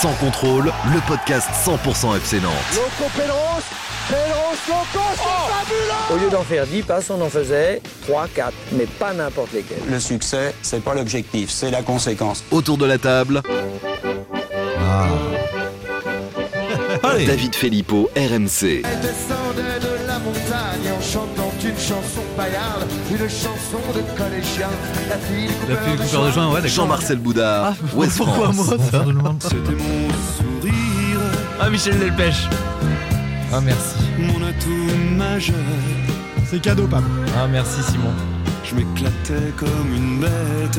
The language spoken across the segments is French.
Sans contrôle, le podcast 100% FC Nantes. Loco Pedros, Pedros, Loco, c'est fabuleux Au lieu d'en faire 10 passes, on en faisait 3, 4, mais pas n'importe lesquels. Le succès, c'est pas l'objectif, c'est la conséquence. Autour de la table, Allez, David Filippo, RMC. Elle descendait de la montagne en chantant une chanson paillarde, une chanson de collégien. La fille du la fille du coupeur de joint, ouais, d'accord. Jean-Marcel Boudard, Ah, West pourquoi France. moi ça C'était mon sourire, Ah, Michel Delpech. Ah merci. mon atout majeur. C'est cadeau, Pam. Ah merci Simon. Je m'éclatais comme une bête.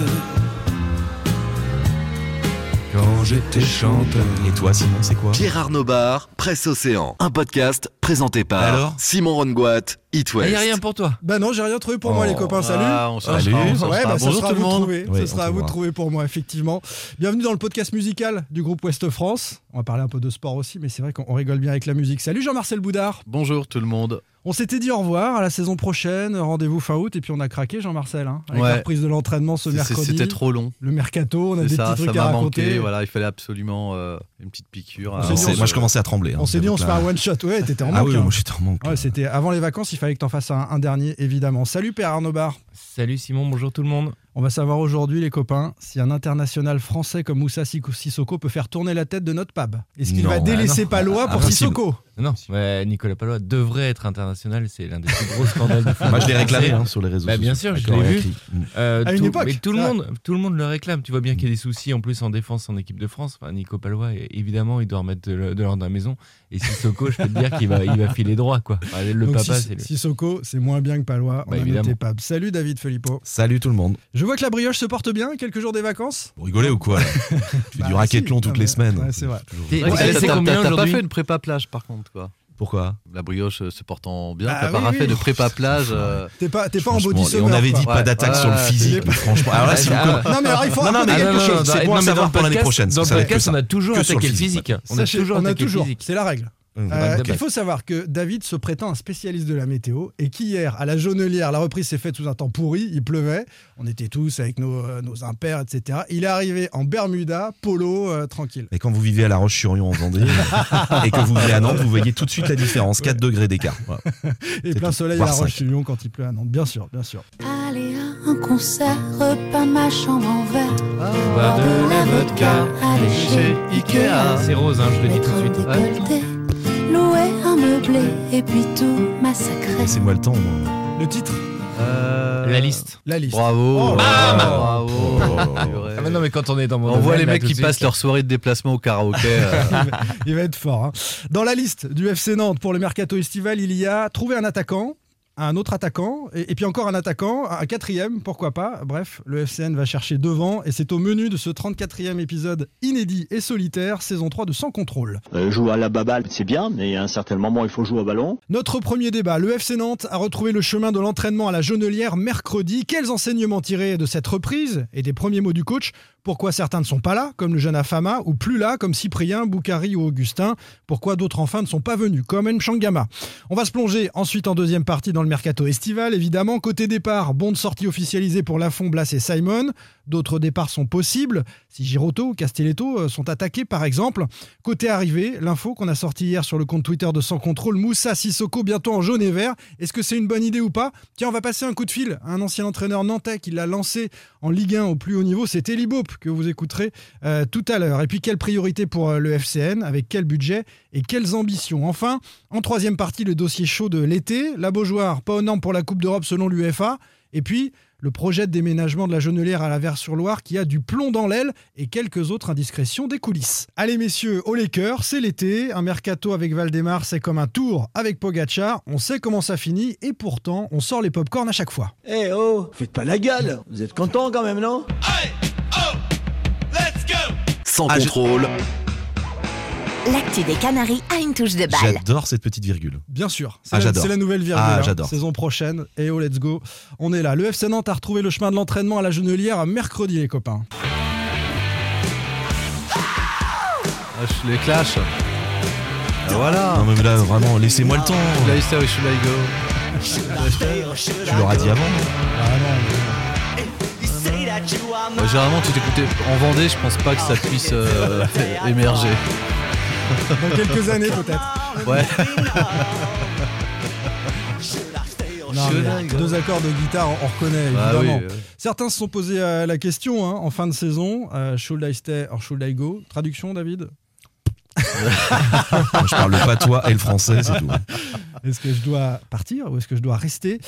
Quand j'étais chanteur. Et toi, Simon, c'est quoi Pierre Arnaud Bar, Presse Océan. Un podcast présenté par Alors Simon Rongoat, It Il West. y a rien pour toi. Bah non, j'ai rien trouvé pour moi, les copains. Salut. Ah, on Salut. Ouais, bah, ce Bonjour sera tout à le vous de monde. trouver. Oui, ce on sera à vous de trouver pour moi, effectivement. Bienvenue dans le podcast musical du groupe Ouest France. On va parler un peu de sport aussi, mais c'est vrai qu'on rigole bien avec la musique. Salut Jean-Marcel Boudard. Bonjour tout le monde. On s'était dit au revoir à la saison prochaine, rendez-vous fin août, et puis on a craqué Jean-Marcel, hein, avec Ouais. la reprise de l'entraînement ce mercredi. C'était trop long. Le mercato, on a des ça, petits ça trucs à m'a raconter. manqué. Voilà, il fallait absolument euh, une petite piqûre. On à- s'est dit, on moi, se- je commençais à trembler. hein. On s'est dit, on se fait un one shot. Ouais, t'étais en Ah manque. oui, hein. moi, j'étais en manque. Ouais, c'était avant les vacances, il fallait que t'en fasses un, dernier, évidemment. Salut Père Arnaud. Salut Simon, bonjour tout le monde. On va savoir aujourd'hui, les copains, si un international français comme Moussa Sissoko peut faire tourner la tête de notre pab. Est-ce qu'il va délaisser Ah non. Palois pour Impossible. Sissoko? Non, ouais, Nicolas Palois devrait être international, c'est l'un des plus gros scandales du football. Moi, je l'ai réclamé hein, sur les réseaux Bah, sociaux. bien sûr, je l'ai vu. Mm. Euh, À une tout- époque, mais tout le monde, tout le monde le réclame. Tu vois bien qu'il y a des soucis en plus en défense en équipe de France. Enfin, Nico Palois, évidemment, il doit remettre de, l'ordre dans la maison. Et Sissoko, je peux te dire qu'il va, il va filer droit, quoi. Enfin, le Donc, papa, Sis- c'est le. Sissoko, c'est moins bien que Palois. On Bah, a évidemment. noté pab. Salut David Filippo. Salut tout le monde. Je vois que la brioche se porte bien, quelques jours des vacances. Vous rigolez ou quoi Tu fais Bah, du racketlon si. toutes Non, les semaines. ouais, c'est vrai. T'as- combien pas fait une prépa plage par contre, quoi. Pourquoi? La brioche euh, se portant bien. Bah T'as pas oui, fait oui. de prépa plage. euh, T'es pas, t'es pas en body summer. On avait dit quoi. pas d'attaque Ouais, sur le physique, mais franchement. Alors là, si vous Ah, Non mais alors il faut Non, quelque non, chose. non, c'est bon à savoir dans pour l'année prochaine, Dans ça le podcast, on ça. a toujours attaqué le physique. On a toujours on a attaqué le toujours. physique. C'est la règle. Euh. Il faut savoir que David se prétend un spécialiste de la météo et qu'hier, à la Jaunelière, la reprise s'est faite sous un temps pourri, il pleuvait, on était tous avec nos, euh, nos impairs, etc. Il est arrivé en Bermuda, polo, euh, tranquille. Et quand vous vivez à La Roche-sur-Yon en Vendée et que vous venez à Nantes, vous voyez tout de suite la différence. 4 degrés d'écart. Voilà. Et plein tout. soleil à La. Roche-sur-Yon quand il pleut à Nantes, bien sûr, bien sûr. Aller à un concert, repas ma chambre en verre. Bah, de la vodka, aller chez Ikea. C'est rose, hein, je le dis tout de suite. Et puis tout massacrer. Laissez-moi le temps. moi. Le titre euh, La liste. La liste. Bravo. Oh, Bam Oh, Bravo. Ah, mais non, mais quand on est dans mon On voit les mecs qui passent leur soirée de déplacement au karaoké. euh, Il va être fort. hein. Dans la liste du FC Nantes pour le mercato estival, il y a trouver un attaquant, un autre attaquant, et, et puis encore un attaquant, un quatrième, pourquoi pas. Bref, le FCN va chercher devant, et c'est au menu de ce 34e épisode inédit et solitaire, saison 3 de Sans Contrôle. Euh, jouer à la baballe, c'est bien, mais à un certain moment, il faut jouer au ballon. Notre premier débat, le FC Nantes a retrouvé le chemin de l'entraînement à la Jaunelière mercredi. Quels enseignements tirer de cette reprise et des premiers mots du coach? Pourquoi certains ne sont pas là, comme le jeune Afama, ou plus là, comme Cyprien, Boukari ou Augustin? Pourquoi d'autres enfin ne sont pas venus, comme Nchangama On va se plonger ensuite en deuxième partie dans le mercato estival, évidemment. Côté départ, bon de sortie officialisée pour Lafont, Blas et Simon. D'autres départs sont possibles, si Giroto ou Castelletto euh, sont attaqués par exemple. Côté arrivée, l'info qu'on a sortie hier sur le compte Twitter de Sans Contrôle, Moussa Sissoko bientôt en jaune et vert. Est-ce que c'est une bonne idée ou pas? Tiens, on va passer un coup de fil à un ancien entraîneur nantais qui l'a lancé en Ligue 1 au plus haut niveau. C'est Eli Bope que vous écouterez euh, tout à l'heure. Et puis, quelle priorité pour euh, le FCN Avec quel budget et quelles ambitions? Enfin, en troisième partie, le dossier chaud de l'été. La Beaujoire, pas aux normes pour la Coupe d'Europe selon l'UFA. Et puis, le projet de déménagement de la Jaunelière à la Vers-sur-Loire qui a du plomb dans l'aile et quelques autres indiscrétions des coulisses. Allez messieurs, au Laker, c'est l'été, un mercato avec Valdemar, c'est comme un tour avec Pogacar, on sait comment ça finit et pourtant on sort les popcorn à chaque fois. Eh oh, faites pas la gueule, vous êtes contents quand même, non? Sans Ah, je- contrôle, L'actu des Canaries a une touche de balle. J'adore cette petite virgule. Bien sûr, c'est Ah, la, j'adore. c'est la nouvelle virgule. Ah, hein. j'adore. Saison prochaine, et oh let's go, on est là. Le FC Nantes a retrouvé le chemin de l'entraînement à la Jaunelière mercredi les copains. Ah, je les clash. Ah, voilà. Non, mais là, vraiment, laissez-moi le temps. Tu l'auras dit avant. Ah non, généralement, tout écouté en Vendée, je pense pas que ça puisse euh, émerger. Dans quelques années peut-être. Ouais. Non, deux accords de guitare, on reconnaît Bah évidemment. oui, ouais. Certains se sont posés euh, la question hein, en fin de saison euh, should I stay or should I go? Traduction, David? Je parle le patois et le français, c'est tout. Est-ce que je dois partir ou est-ce que je dois rester?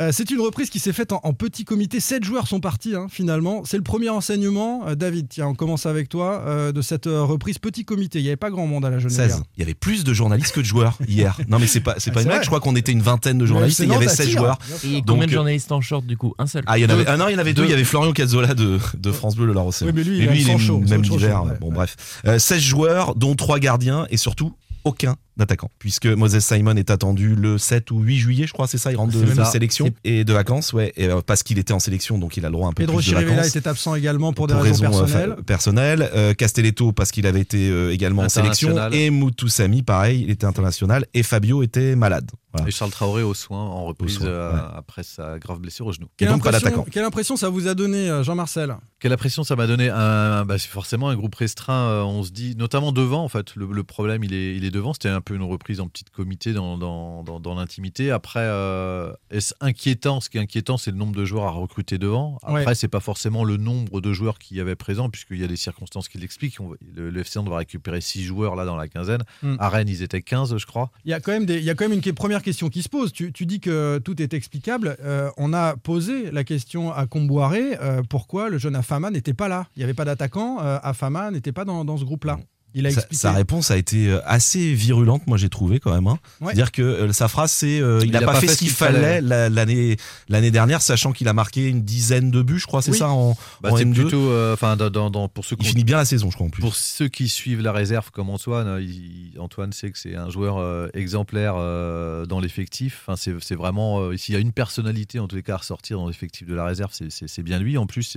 Euh, c'est une reprise qui s'est faite en, en petit comité. Sept joueurs sont partis hein, finalement. C'est le premier enseignement. Euh, David, tiens, on commence avec toi euh, de cette euh, reprise petit comité. Il n'y avait pas grand monde à la jeunesse. 16. Il y avait plus de journalistes que de joueurs hier. Non, mais c'est pas, c'est Ah, pas une blague. Je crois qu'on était une vingtaine de journalistes et il y avait 16 joueurs. Et combien de journalistes en short du coup? Un seul Ah, il y en avait, Deux ah non, il y en avait deux. Deux. Il y avait Florian Cazzola de, de France Bleu, le Loire Oui, mais lui, il et lui, il est chaud, même d'hiver. ouais, bon, ouais. bref. Euh, 16 joueurs, dont 3 gardiens et surtout aucun attaquant. Puisque Moses Simon est attendu le 7 ou 8 juillet, je crois, c'est ça. Il rentre de, sélection et de vacances, ouais. Et, euh, parce qu'il était en sélection, donc il a le droit à un peu Pedro plus de Chirivella vacances. était absent également pour des Pour raisons, raisons, euh, personnelles. Euh, Castelletto parce qu'il avait été euh, également en sélection. Et Moutoussami, pareil, il était international. Et Fabio était malade. Voilà. Et Charles Traoré au soin en reprise soin, euh, ouais. après sa grave blessure au genou. Quelle, donc, impression, quelle impression ça vous a donné, euh, Jean-Marcel? Quelle impression ça m'a donné un, bah, C'est forcément un groupe restreint. euh, on se dit, notamment devant, en fait, le, le problème il est, il est devant. C'était un peu une reprise en petit comité dans, dans, dans, dans l'intimité. Après, euh, est-ce inquiétant? Ce qui est inquiétant, c'est le nombre de joueurs à recruter devant. Après, Ouais. c'est pas forcément le nombre de joueurs qu'il y avait présent, puisqu'il y a des circonstances qui l'expliquent. On- Le, le FC Nantes va récupérer 6 joueurs là dans la quinzaine. Hmm. À Rennes, ils étaient 15, je crois. Il y a quand même, des, il y a quand même une que- question qui se pose. Tu, dis que tout est explicable. Euh, on a posé la question à Comboiré euh, pourquoi le jeune Afama n'était pas là? Il n'y avait pas d'attaquant. euh, Afama n'était pas dans, dans ce groupe-là. Il a Sa, expliqué. sa réponse a été euh, assez virulente, moi j'ai trouvé quand même. hein. Ouais. C'est-à-dire que euh, sa phrase c'est euh, il n'a pas, fait ce qu'il fallait la- l'année l'année dernière, sachant qu'il a marqué une dizaine de buts, je crois, c'est Oui. ça en, Bah, en c'est M2. plutôt, euh, enfin, dans, dans- dans- pour ceux qui Il finit bien la saison, je crois en plus. Pour ceux qui suivent la réserve comme Antoine, il- Antoine sait que c'est un joueur euh, exemplaire euh, dans l'effectif. Enfin, c'est vraiment, euh, s'il y a une personnalité en tous les cas à ressortir dans l'effectif de la réserve, c'est bien lui. En plus,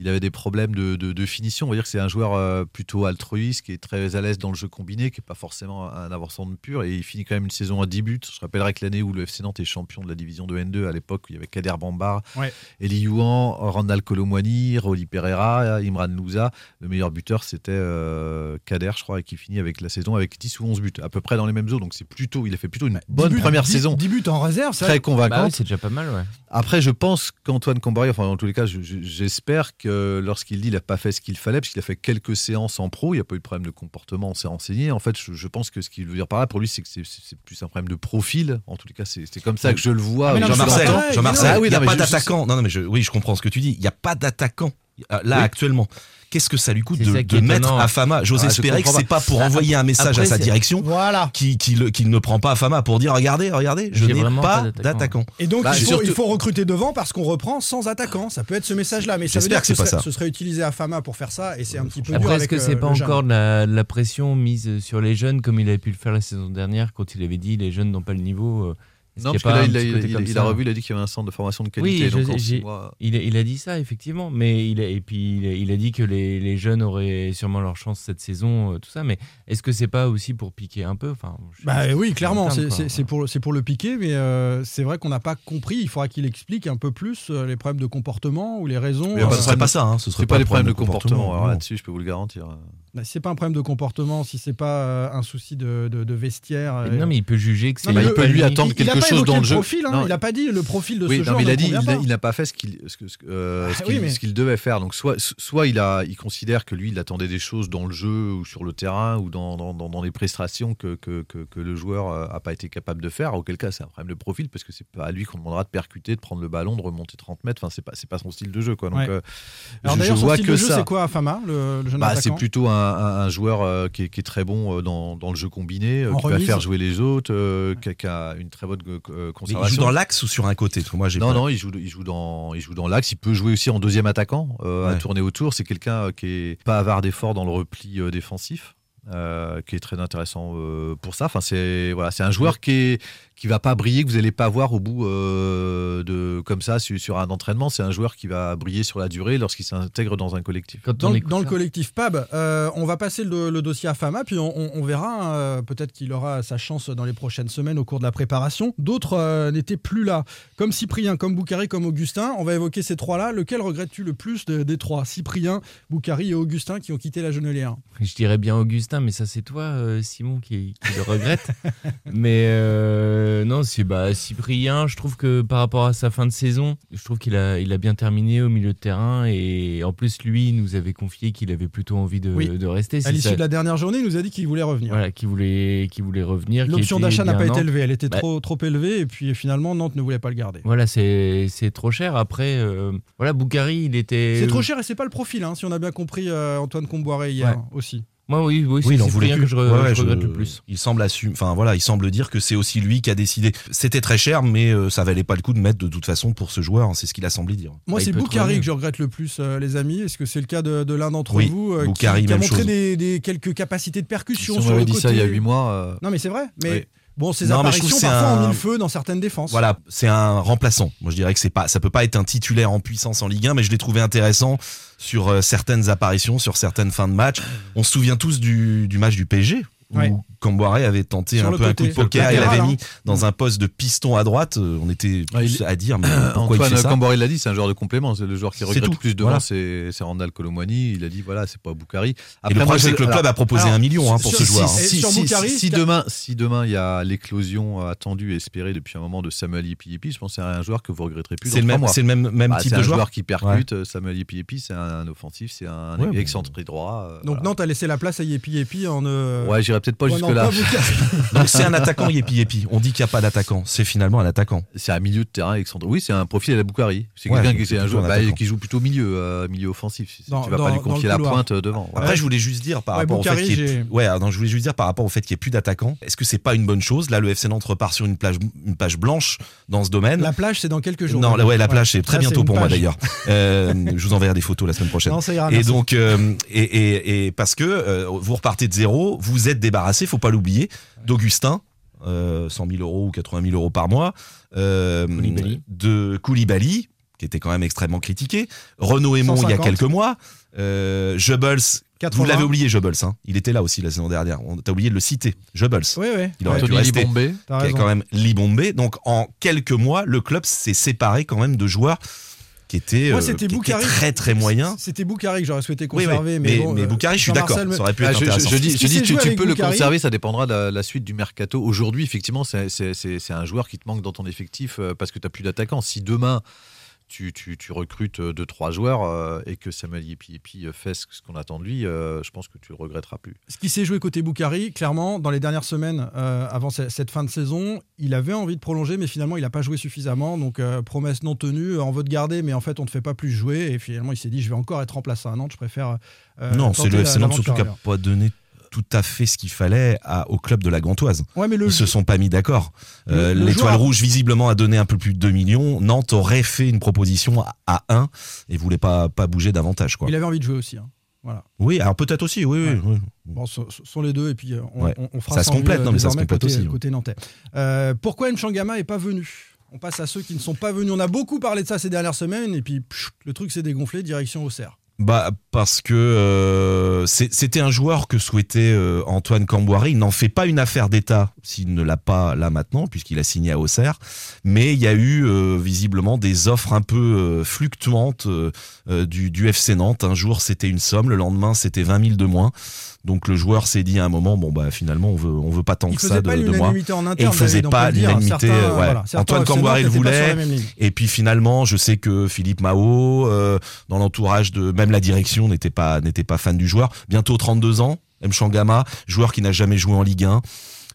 il avait des problèmes de, de- de finition. On va dire que c'est un joueur euh, plutôt altruiste, qui est très à l'aise dans le jeu combiné, qui n'est pas forcément un avançant de pur. Et il finit quand même une saison à 10 buts. Je rappellerai que l'année où le FC Nantes est champion de la division de N2, à l'époque, il y avait Kader Bambar, Ouais. Eli Youan, Randall Colomwani, Roli Pereira, Imran Louza. Le meilleur buteur, c'était euh, Kader, je crois, et qui finit avec la saison avec 10 ou 11 buts, à peu près dans les mêmes eaux. Donc c'est plutôt, il a fait plutôt une bonne Dix buts- première saison. dix buts en réserve, c'est Très vrai. convaincante. Bah oui, c'est déjà pas mal, ouais. Après, je pense qu'Antoine Cambaré, enfin, en tous les cas, je- je- j'espère que lorsqu'il dit il n'a pas fait ce qu'il fallait, parce qu'il a fait quelques séances en pro, il n'y a pas eu de problème de comportement, on s'est renseigné. En fait, je, pense que ce qu'il veut dire par là, pour lui, c'est que c'est- plus un problème de profil. En tous les cas, c'est comme ça que je le vois. Ah, Jean-Marcel, Jean-Marcel, Ah oui, il n'y a pas d'attaquant. Non, non, mais je, oui, je comprends ce que tu dis. Il n'y a pas d'attaquant euh, là Oui. actuellement. Qu'est-ce que ça lui coûte de, mettre étonnant. à Fama J'ose Ah, espérer que c'est pas pour Ah, envoyer un message après, à sa direction Voilà. qui, qui, le- qu'il ne prend pas à Fama pour dire regardez, regardez, je n'ai pas pas d'attaquant. Et donc, Bah, il, faut, surtout- il faut recruter devant parce qu'on reprend sans attaquant. Ça peut être ce message-là. Mais ça veut J'espère dire que pas ce, serait, ça. ce serait utilisé à Fama pour faire ça. Et c'est un petit peu dur Après, est-ce que euh, c'est pas le jeune. encore de la, la pression mise sur les jeunes comme il avait pu le faire la saison dernière quand il avait dit les jeunes n'ont pas le niveau euh, Non, parce que là, il, a, il- il revu, il a dit qu'il y avait un centre de formation de qualité. Oui, donc il, a, il a dit ça effectivement, mais il a, et puis il a, il a dit que les, les jeunes auraient sûrement leur chance cette saison, euh, tout ça. Mais est-ce que c'est pas aussi pour piquer un peu? Enfin, Bah oui, clairement, c'est- pour, c'est pour le piquer, mais euh, c'est vrai qu'on n'a pas compris. Il faudra qu'il explique un peu plus euh, les problèmes de comportement ou les raisons. Euh, ce serait problème pas ça, hein, ce serait C'est pas les problèmes de comportement. Là-dessus, je peux vous le garantir. Bah, si c'est pas un problème de comportement, si c'est pas euh, un souci de, de- de vestiaire. Mais euh, non, mais il peut juger que c'est. Il peut lui attendre il- il a quelque pas chose dans le le jeu. profil, hein, Non. il n'a pas dit le profil de Oui, ce non, joueur. mais il a dit, il, n'a pas fait ce qu'il euh, Ah qu'il oui, mais- devait faire. Donc soit, soit il a, il considère que lui, il attendait des choses dans le jeu ou sur le terrain ou dans, dans, dans- dans les prestations que, que, que, que le joueur euh, a pas été capable de faire. Auquel cas, c'est un problème de profil parce que c'est pas à lui qu'on demandera de percuter, de prendre le ballon, de remonter 30 mètres. Enfin, c'est pas, c'est pas son style de jeu, quoi. Donc, Ouais. euh, Alors je, je d'ailleurs, son vois style que de jeu, c'est quoi Fama, le, jeune Bah, c'est plutôt un, un- un joueur euh, qui, est, qui est très bon euh, dans, dans le jeu combiné, euh, qui va faire jouer les autres, euh, qui, a, qui a une très bonne euh, Mais conservation. il joue dans l'axe ou sur un côté moi, Non, pas- non, il joue, il joue dans, il joue dans l'axe. Il peut jouer aussi en deuxième attaquant, euh, à tourner autour. C'est quelqu'un qui est pas avare d'efforts dans le repli euh, défensif. Euh, qui est très intéressant euh, pour ça. Enfin, c'est voilà, c'est un joueur qui est qui va pas briller, que vous n'allez pas voir au bout euh, de comme ça sur, sur un entraînement. C'est un joueur qui va briller sur la durée lorsqu'il s'intègre dans un collectif. Dans, dans le collectif PAB, euh, on va passer le, le dossier à Fama, puis on, on- on verra. euh, Peut-être qu'il aura sa chance dans les prochaines semaines au cours de la préparation. D'autres euh, n'étaient plus là, comme Cyprien, comme Boukari, comme Augustin. On va évoquer ces trois-là. Lequel regrettes-tu le plus de- des trois? Cyprien, Boukari et Augustin qui ont quitté la Genelière Je dirais bien Augustin, mais ça c'est toi, euh, Simon, qui, qui le regrette. mais euh, non, c'est bah, Cyprien. Je trouve que par rapport à sa fin de saison, je trouve qu'il a, il a bien terminé au milieu de terrain. Et en plus, lui, il nous avait confié qu'il avait plutôt envie de, Oui. de rester. À l'issue ça- de la dernière journée, il nous a dit qu'il voulait revenir. Voilà, voulait, voulait revenir. L'option d'achat n'a pas été Nantes. élevée, elle était Bah, trop, trop élevée et puis finalement Nantes ne voulait pas le garder. Voilà, c'est c'est trop cher. Après, euh, voilà, Boukari, il était. C'est trop cher et c'est pas le profil, hein, si on a bien compris euh, Antoine Comboiré hier Ouais. aussi. Moi, oui, oui, Oui, c'est il en voulait Cyprien plus. que je, re- Ouais, je regrette je- le plus. Il semble assume, enfin voilà, il semble dire que c'est aussi lui qui a décidé. C'était très cher, mais euh, ça valait pas le coup de mettre de toute façon pour ce joueur. hein, C'est ce qu'il a semblé dire. Moi, Bah, c'est Boukari que je regrette le plus, euh, les amis. Est-ce que c'est le cas de, de l'un d'entre Oui, vous euh, qui- a montré des, des- quelques capacités de percussion Si on sur le dit côté ça il y a 8 mois. euh, Non, mais c'est vrai. Mais Oui. Bon, ces Non, apparitions parfois un- ont mis le feu dans certaines défenses. Voilà, c'est un remplaçant. Moi, je dirais que c'est pas, ça peut pas être un titulaire en puissance en Ligue 1, mais je l'ai trouvé intéressant sur euh, certaines apparitions, sur certaines fins de match. On se souvient tous du, du match du PSG. Où Ouais. Camboiré avait tenté Sur un le peu un coup de poker, il le l'avait mis dans un poste de piston à droite. Euh, On était il- à dire, mais pourquoi il Antoine fait ça Camboré l'a dit, c'est un joueur de complément. C'est le joueur qui regrette tout. le plus devant, Voilà. c'est Randall Colomwani. Il a dit voilà, c'est pas Boukari. Et Après, le moi, problème, je- c'est que le alors, club a proposé alors, un million hein, pour sur- ce si- joueur. si- hein. Et si demain, si demain il y a l'éclosion attendue et espérée depuis un moment de Samuel Ipi je pense que c'est un joueur que vous regretterez plus. C'est le même, c'est le même, même Bah, type c'est de un joueur. joueur qui percute. euh, Samuel Ipi c'est un, offensif, c'est un excentré droit. euh, Donc. Nantes a laissé la place à Yepi en. euh, Ouais, j'irai peut-être pas prenant jusque là. pas Boukari. Donc c'est un attaquant Yepi Yepi. On dit qu'il n'y a pas d'attaquant. C'est finalement un attaquant. C'est un milieu de terrain excentré. Oui, c'est un profil à la Boukari. C'est Ouais, quelqu'un qui, un joueur un bah, qui joue plutôt milieu, euh, milieu offensif. Dans- tu vas dans- pas lui confier la pointe euh, devant. Après, je voulais juste dire par Ouais, rapport au fait qu'il ait ouais, non, je voulais juste dire par rapport au fait qu'il n'y ait plus d'attaquants. Est-ce que c'est pas une bonne chose? Là, le FC Nantes repart sur une plage, une page blanche dans ce domaine. La plage, c'est dans quelques jours. non, ouais, la plage, c'est très bientôt pour moi d'ailleurs. Euh, je vous enverrai des photos la semaine prochaine. Non, ça ira. Et donc, et, parce que vous repartez de zéro, vous êtes débarrassé, faut pas l'oublier, d'Augustin, euh, 100 000 euros ou 80 000 euros par mois, euh, Koulibaly. de Koulibaly, qui était quand même extrêmement critiqué, Renaud Aymon il y a 150. quelques mois, euh, 80. vous l'avez oublié Goebbels, hein, il était là aussi la saison dernière, on t'a oublié de le citer, Goebbels. Oui, oui. Il aurait pu Anthony rester. Libombé. T'as qui est raison. quand même Libombé. Donc en quelques mois, le club s'est séparé quand même de joueurs qui étaient, Moi, euh, c'était qui Boukari. très très moyens. C'était Boukari que j'aurais souhaité Oui, oui. conserver. Mais, bon, mais euh, Boukari, je suis d'accord. Me- Ça aurait pu Ah, être je, je- intéressant. je dis, je qui dis, tu, peux le conserver, ça dépendra de la, la suite du mercato. Aujourd'hui, effectivement, c'est- c'est c'est- c'est un joueur qui te manque dans ton effectif euh, parce que tu n'as plus d'attaquant. Si demain, tu, tu, tu recrutes 2-3 joueurs euh, et que Samuel Yepi Yepi fait ce, ce qu'on attend de lui, euh, je pense que tu le regretteras plus. Ce qui s'est joué côté Boukari, clairement, dans les dernières semaines euh, avant ce- cette fin de saison, il avait envie de prolonger, mais finalement, il n'a pas joué suffisamment. Donc, euh, promesse non tenue, euh, on veut te garder, mais en fait, on ne te fait pas plus jouer. Et finalement, il s'est dit, je vais encore être remplacé à Nantes, je préfère. euh, non, c'est le FC Nantes surtout qui n'a pas donné tout à fait ce qu'il fallait à- au club de la Gantoise. Ouais, mais le, Ils se sont pas mis d'accord. Euh, Le- le L'Étoile Rouge, visiblement, a donné un peu plus de 2 millions. Nantes aurait fait une proposition à- à 1 et voulait pas, pas bouger davantage. Quoi. il avait envie de jouer aussi. hein. Voilà. Oui, alors peut-être aussi, oui, Ouais. oui, oui. Bon, ce, sont les deux, et puis euh, on, Ouais. on- on fera Ça se complète, euh, non, mais ça se complète côté, aussi, ouais. Côté nantais. Euh, pourquoi Mchangama est pas venu? On passe à ceux qui ne sont pas venus. On a beaucoup parlé de ça ces dernières semaines, et puis pff, le truc s'est dégonflé, direction Auxerre. Bah parce que euh, c'était un joueur que souhaitait euh, Antoine Camboiré. Il n'en fait pas une affaire d'État s'il ne l'a pas là maintenant puisqu'il a signé à Auxerre. Mais il y a eu euh, visiblement des offres un peu euh, fluctuantes du, du FC Nantes. Un jour c'était une somme, le lendemain c'était 20 000 de moins. Donc le joueur s'est dit à un moment bon bah finalement on veut on veut pas tant Il que ça de, de moi. en interne. Et il faisait pas l'unanimité, ouais. voilà, Antoine Camboiré le voulait. Et puis finalement, je sais que Philippe Mao, euh, dans l'entourage de même la direction, n'était pas n'était pas fan du joueur. Bientôt 32 ans, M. Changama, joueur qui n'a jamais joué en Ligue 1.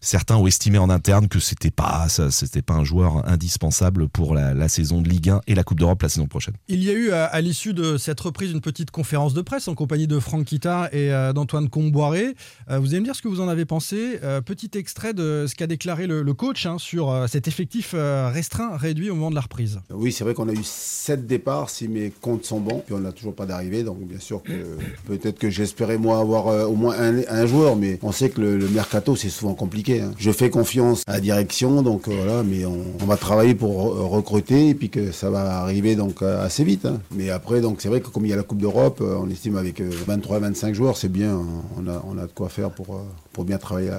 Certains ont estimé en interne que c'était pas, ça, c'était pas un joueur indispensable pour la, la saison de Ligue 1 et la Coupe d'Europe la saison prochaine. Il y a eu à, à l'issue de cette reprise une petite conférence de presse en compagnie de Franck Kita et euh, d'Antoine Comboiré. Euh, vous allez me dire ce que vous en avez pensé. Euh, petit extrait de ce qu'a déclaré le, le coach hein, sur euh, cet effectif euh, restreint, réduit au moment de la reprise. Oui, c'est vrai qu'on a eu 7 départs si mes comptes sont bons, puis on n'a toujours pas d'arrivée, donc bien sûr que peut-être que j'espérais moi avoir euh, au moins un, un joueur, mais on sait que le, le mercato c'est souvent compliqué. Je fais confiance à la direction, donc euh, voilà, mais on, va travailler pour re- recruter et puis que ça va arriver donc euh, assez vite. hein. Mais après, donc c'est vrai que comme il y a la Coupe d'Europe, euh, on estime avec 23-25 joueurs, c'est bien, hein. on a, on a de quoi faire pour, euh, pour bien travailler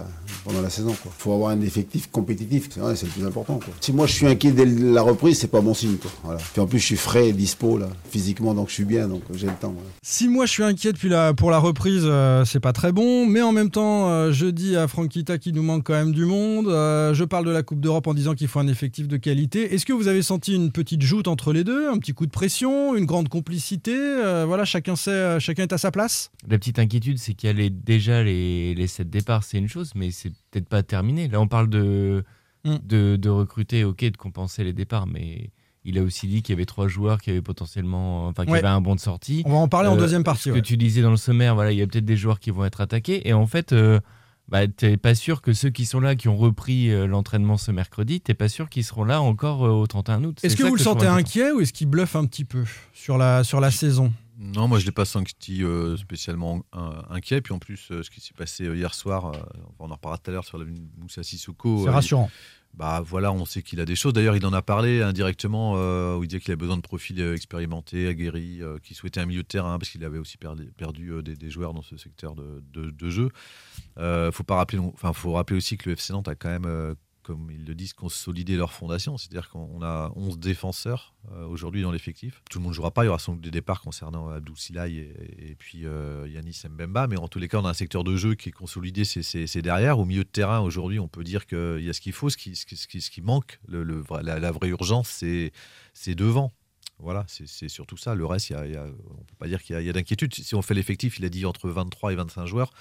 pendant la saison. Il faut avoir un effectif compétitif, c'est le plus important. Si moi je suis inquiet dès la reprise, c'est pas bon signe. Quoi. En plus, je suis frais et dispo là, physiquement, donc je suis bien, donc j'ai le temps. Si moi je suis inquiet depuis la, pour la reprise, euh, c'est pas très bon, mais en même temps, euh, je dis à Franquita qu'il nous manque quand même du monde. euh, je parle de la Coupe d'Europe en disant qu'il faut un effectif de qualité. Est-ce que vous avez senti une petite joute entre les deux, un petit coup de pression, une grande complicité euh, Voilà, chacun sait, euh, chacun est à sa place? La petite inquiétude, c'est qu'il y a les- déjà les, les 7 départs, c'est une chose, mais c'est peut-être pas terminé. Là, on parle de, Mm. de, de recruter, ok, de compenser les départs, mais il a aussi dit qu'il y avait trois joueurs qui avaient potentiellement, enfin, qui Ouais. avaient un bon de sortie. On va en parler en deuxième partie. Ce ouais. que tu disais dans le sommaire, voilà, il y a peut-être des joueurs qui vont être attaqués, et en fait, euh, bah, t'es pas sûr que ceux qui sont là, qui ont repris euh, l'entraînement ce mercredi, t'es pas sûr qu'ils seront là encore euh, au 31 août. Est-ce que vous le je trouve sentez inquiet ou est-ce qu'il bluffe un petit peu sur la, sur la saison? Non, moi je l'ai pas senti euh, spécialement euh, inquiet. Puis en plus, euh, ce qui s'est passé euh, hier soir, euh, on en reparlera tout à l'heure sur la Moussa Sissoko. C'est euh, rassurant. il- bah voilà, on sait qu'il a des choses. D'ailleurs, il en a parlé indirectement euh, où il disait qu'il avait besoin de profils expérimentés, aguerris, euh, qui souhaitait un milieu de terrain parce qu'il avait aussi perdu, perdu euh, des, des joueurs dans ce secteur de, de- de jeu. Euh, faut pas rappeler, enfin faut rappeler aussi que le FC Nantes a quand même euh, comme ils le disent, consolidé leur fondation. C'est-à-dire qu'on a 11 défenseurs euh, aujourd'hui dans l'effectif. Tout le monde ne jouera pas. Il y aura sans doute des départs concernant Abdou Silaï et, puis euh, Yanis Mbemba. Mais en tous les cas, on a un secteur de jeu qui est consolidé, c'est- derrière. Au milieu de terrain, aujourd'hui, on peut dire qu'il y a ce qu'il faut. Ce qui, manque, la, vraie urgence, c'est devant. Voilà, c'est surtout ça. Le reste, on ne peut pas dire qu'il y a, a d'inquiétude. Si on fait l'effectif, il a dit entre 23 et 25 joueurs.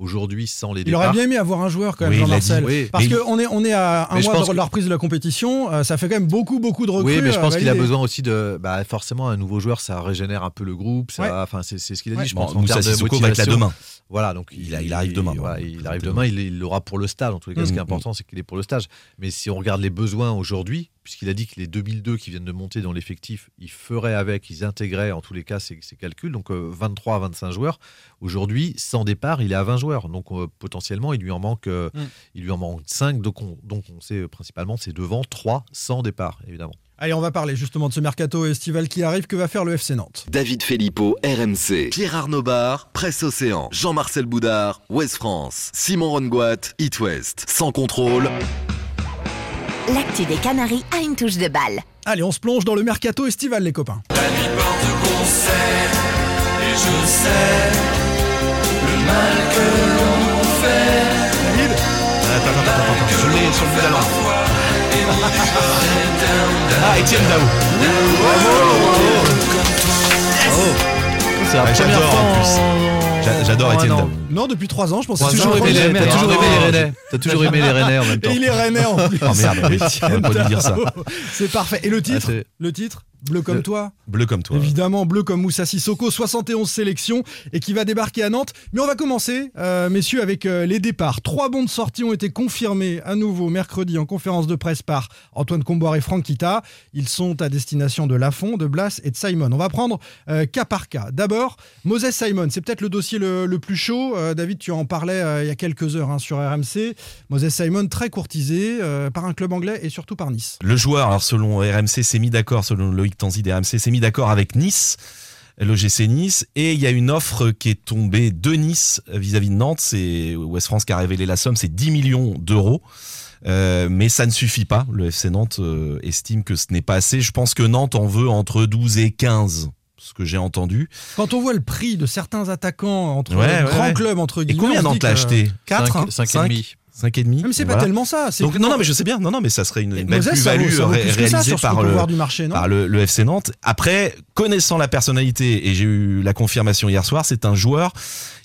Aujourd'hui, sans les Il départs. aurait bien aimé avoir un joueur quand même, Oui, il Jean-Marcel. dit, oui. Parce qu'on est, on est à un Mais mois de que- la reprise de la compétition. euh, ça fait quand même beaucoup, beaucoup de recrues. Oui, mais je à pense qu'il a besoin aussi de. Bah, forcément, un nouveau joueur, ça régénère un peu le groupe. Ça, Ouais. C'est c'est ce qu'il a dit. Ouais. Je Bon, pense en Moussa termes de Sissoko va être là motivation. demain. Voilà, donc Il il arrive demain, voilà, bon. il arrive demain. Il il l'aura pour le stage. En tous les cas, ce qui est Mhm. important, c'est qu'il est pour le stage. Mais si on regarde les besoins aujourd'hui, puisqu'il a dit que les 2002 qui viennent de monter dans l'effectif, ils feraient avec, ils intégraient en tous les cas ces, ces calculs. Donc euh, 23 à 25 joueurs. Aujourd'hui, sans départ, il est à 20 joueurs. Donc euh, potentiellement, il lui en manque, euh, Mm. il lui en manque 5. Donc on, donc on sait euh, principalement c'est devant 3 sans départ, évidemment. Allez, on va parler justement de ce mercato estival qui arrive. Que va faire le FC Nantes? David Filippo, RMC. Pierre Arnaud Bar, Presse Océan. Jean-Marcel Boudard, Ouest France. Simon Rongoat, It West. Sans contrôle. L'actu des Canaries a une touche de balle. Allez, on se plonge dans le mercato estival, les copains. et je sais le mal que l'on fait. David Attends, attends, attends, attends, je l'ai sur le bout de la langue. Ah, Étienne Dao. C'est la Ouais, première j'adore, fois en plus. J'a- J'adore Étienne. Dao. Non, depuis trois ans, je pense. T'as que c'est toujours, la aimé les, première. t'as toujours aimé les Rennais. T'as toujours aimé les Rennais en même temps. Et il est rennais en plus. Oh merde, oui, Étienne pas dire ça. Dao. C'est parfait. Et le titre? Ah, c'est- Le titre? Bleu comme Le- toi Bleu comme toi. Évidemment, bleu comme Moussa Sissoko, 71 sélections et qui va débarquer à Nantes. Mais on va commencer, euh, messieurs, avec euh, les départs. Trois bons de sortie ont été confirmés à nouveau mercredi en conférence de presse par Antoine Comboire et Franck Kita. Ils sont à destination de Lafont, de Blas et de Simon. On va prendre euh, cas par cas. D'abord, Moses Simon, c'est peut-être le dossier le, le plus chaud. David, tu en parlais il y a quelques heures hein, sur RMC. Moses Simon, très courtisé par un club anglais et surtout par Nice. Le joueur, alors selon RMC, s'est mis d'accord, selon Loïc Tanzi d'RMC, s'est mis d'accord avec Nice, l'OGC Nice, et il y a une offre qui est tombée de Nice vis-à-vis de Nantes, c'est West France qui a révélé la somme, c'est 10 millions d'euros. Euh, mais ça ne suffit pas. Le FC Nantes euh, estime que ce n'est pas assez. Je pense que Nantes en veut entre 12 et 15, ce que j'ai entendu. Quand on voit le prix de certains attaquants entre Ouais, ouais, grands ouais. clubs, entre Et guillemets, combien Nantes l'a acheté? 4 Cinq- cinq et demi. 5 et demi. Mais c'est pas tellement ça. Donc non, non, mais je sais bien. Non, non, mais ça serait une, une belle plus-value vaut ré- plus réalisée par le, du marché, non par le, le FC Nantes. Après, connaissant la personnalité, et j'ai eu la confirmation hier soir, c'est un joueur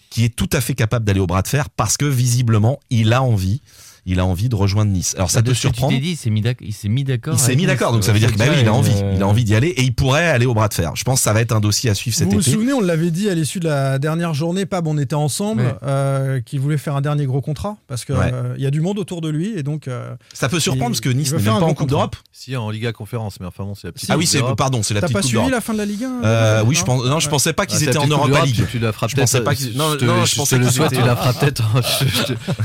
qui est tout à fait capable d'aller au bras de fer parce que visiblement, il a envie. Il a envie de rejoindre Nice. Alors ça Bah, de te ce que tu surprend t'es dit, il s'est mis d'ac- il s'est mis d'accord. Il s'est mis d'accord, donc ça veut Ouais, dire que bah oui, il a envie, une, il a envie d'y aller et il pourrait aller au bras de fer. Je pense que ça va être un dossier à suivre cet Vous vous été. souvenez, on l'avait dit à l'issue de la dernière journée, Pab, on était ensemble, Ouais. euh, qu'il voulait faire un dernier gros contrat parce qu'il Ouais. y a du monde autour de lui et donc. euh, Ça peut surprendre il- parce que il Nice n'est même pas en Coupe d'Europe. Si, en Liga Conférence, mais enfin bon, c'est la petite Ah oui, c'est pardon, c'est la T'as petite pas Coupe suivi la fin de la Ligue 1 Euh, oui, je pense. Non, je pensais pas qu'ils Ah, c'est étaient la en Europa League. Tu, la feras peut-être. pas qu'ils- non, je pensais le qu'ils souhaite, tu la feras peut-être.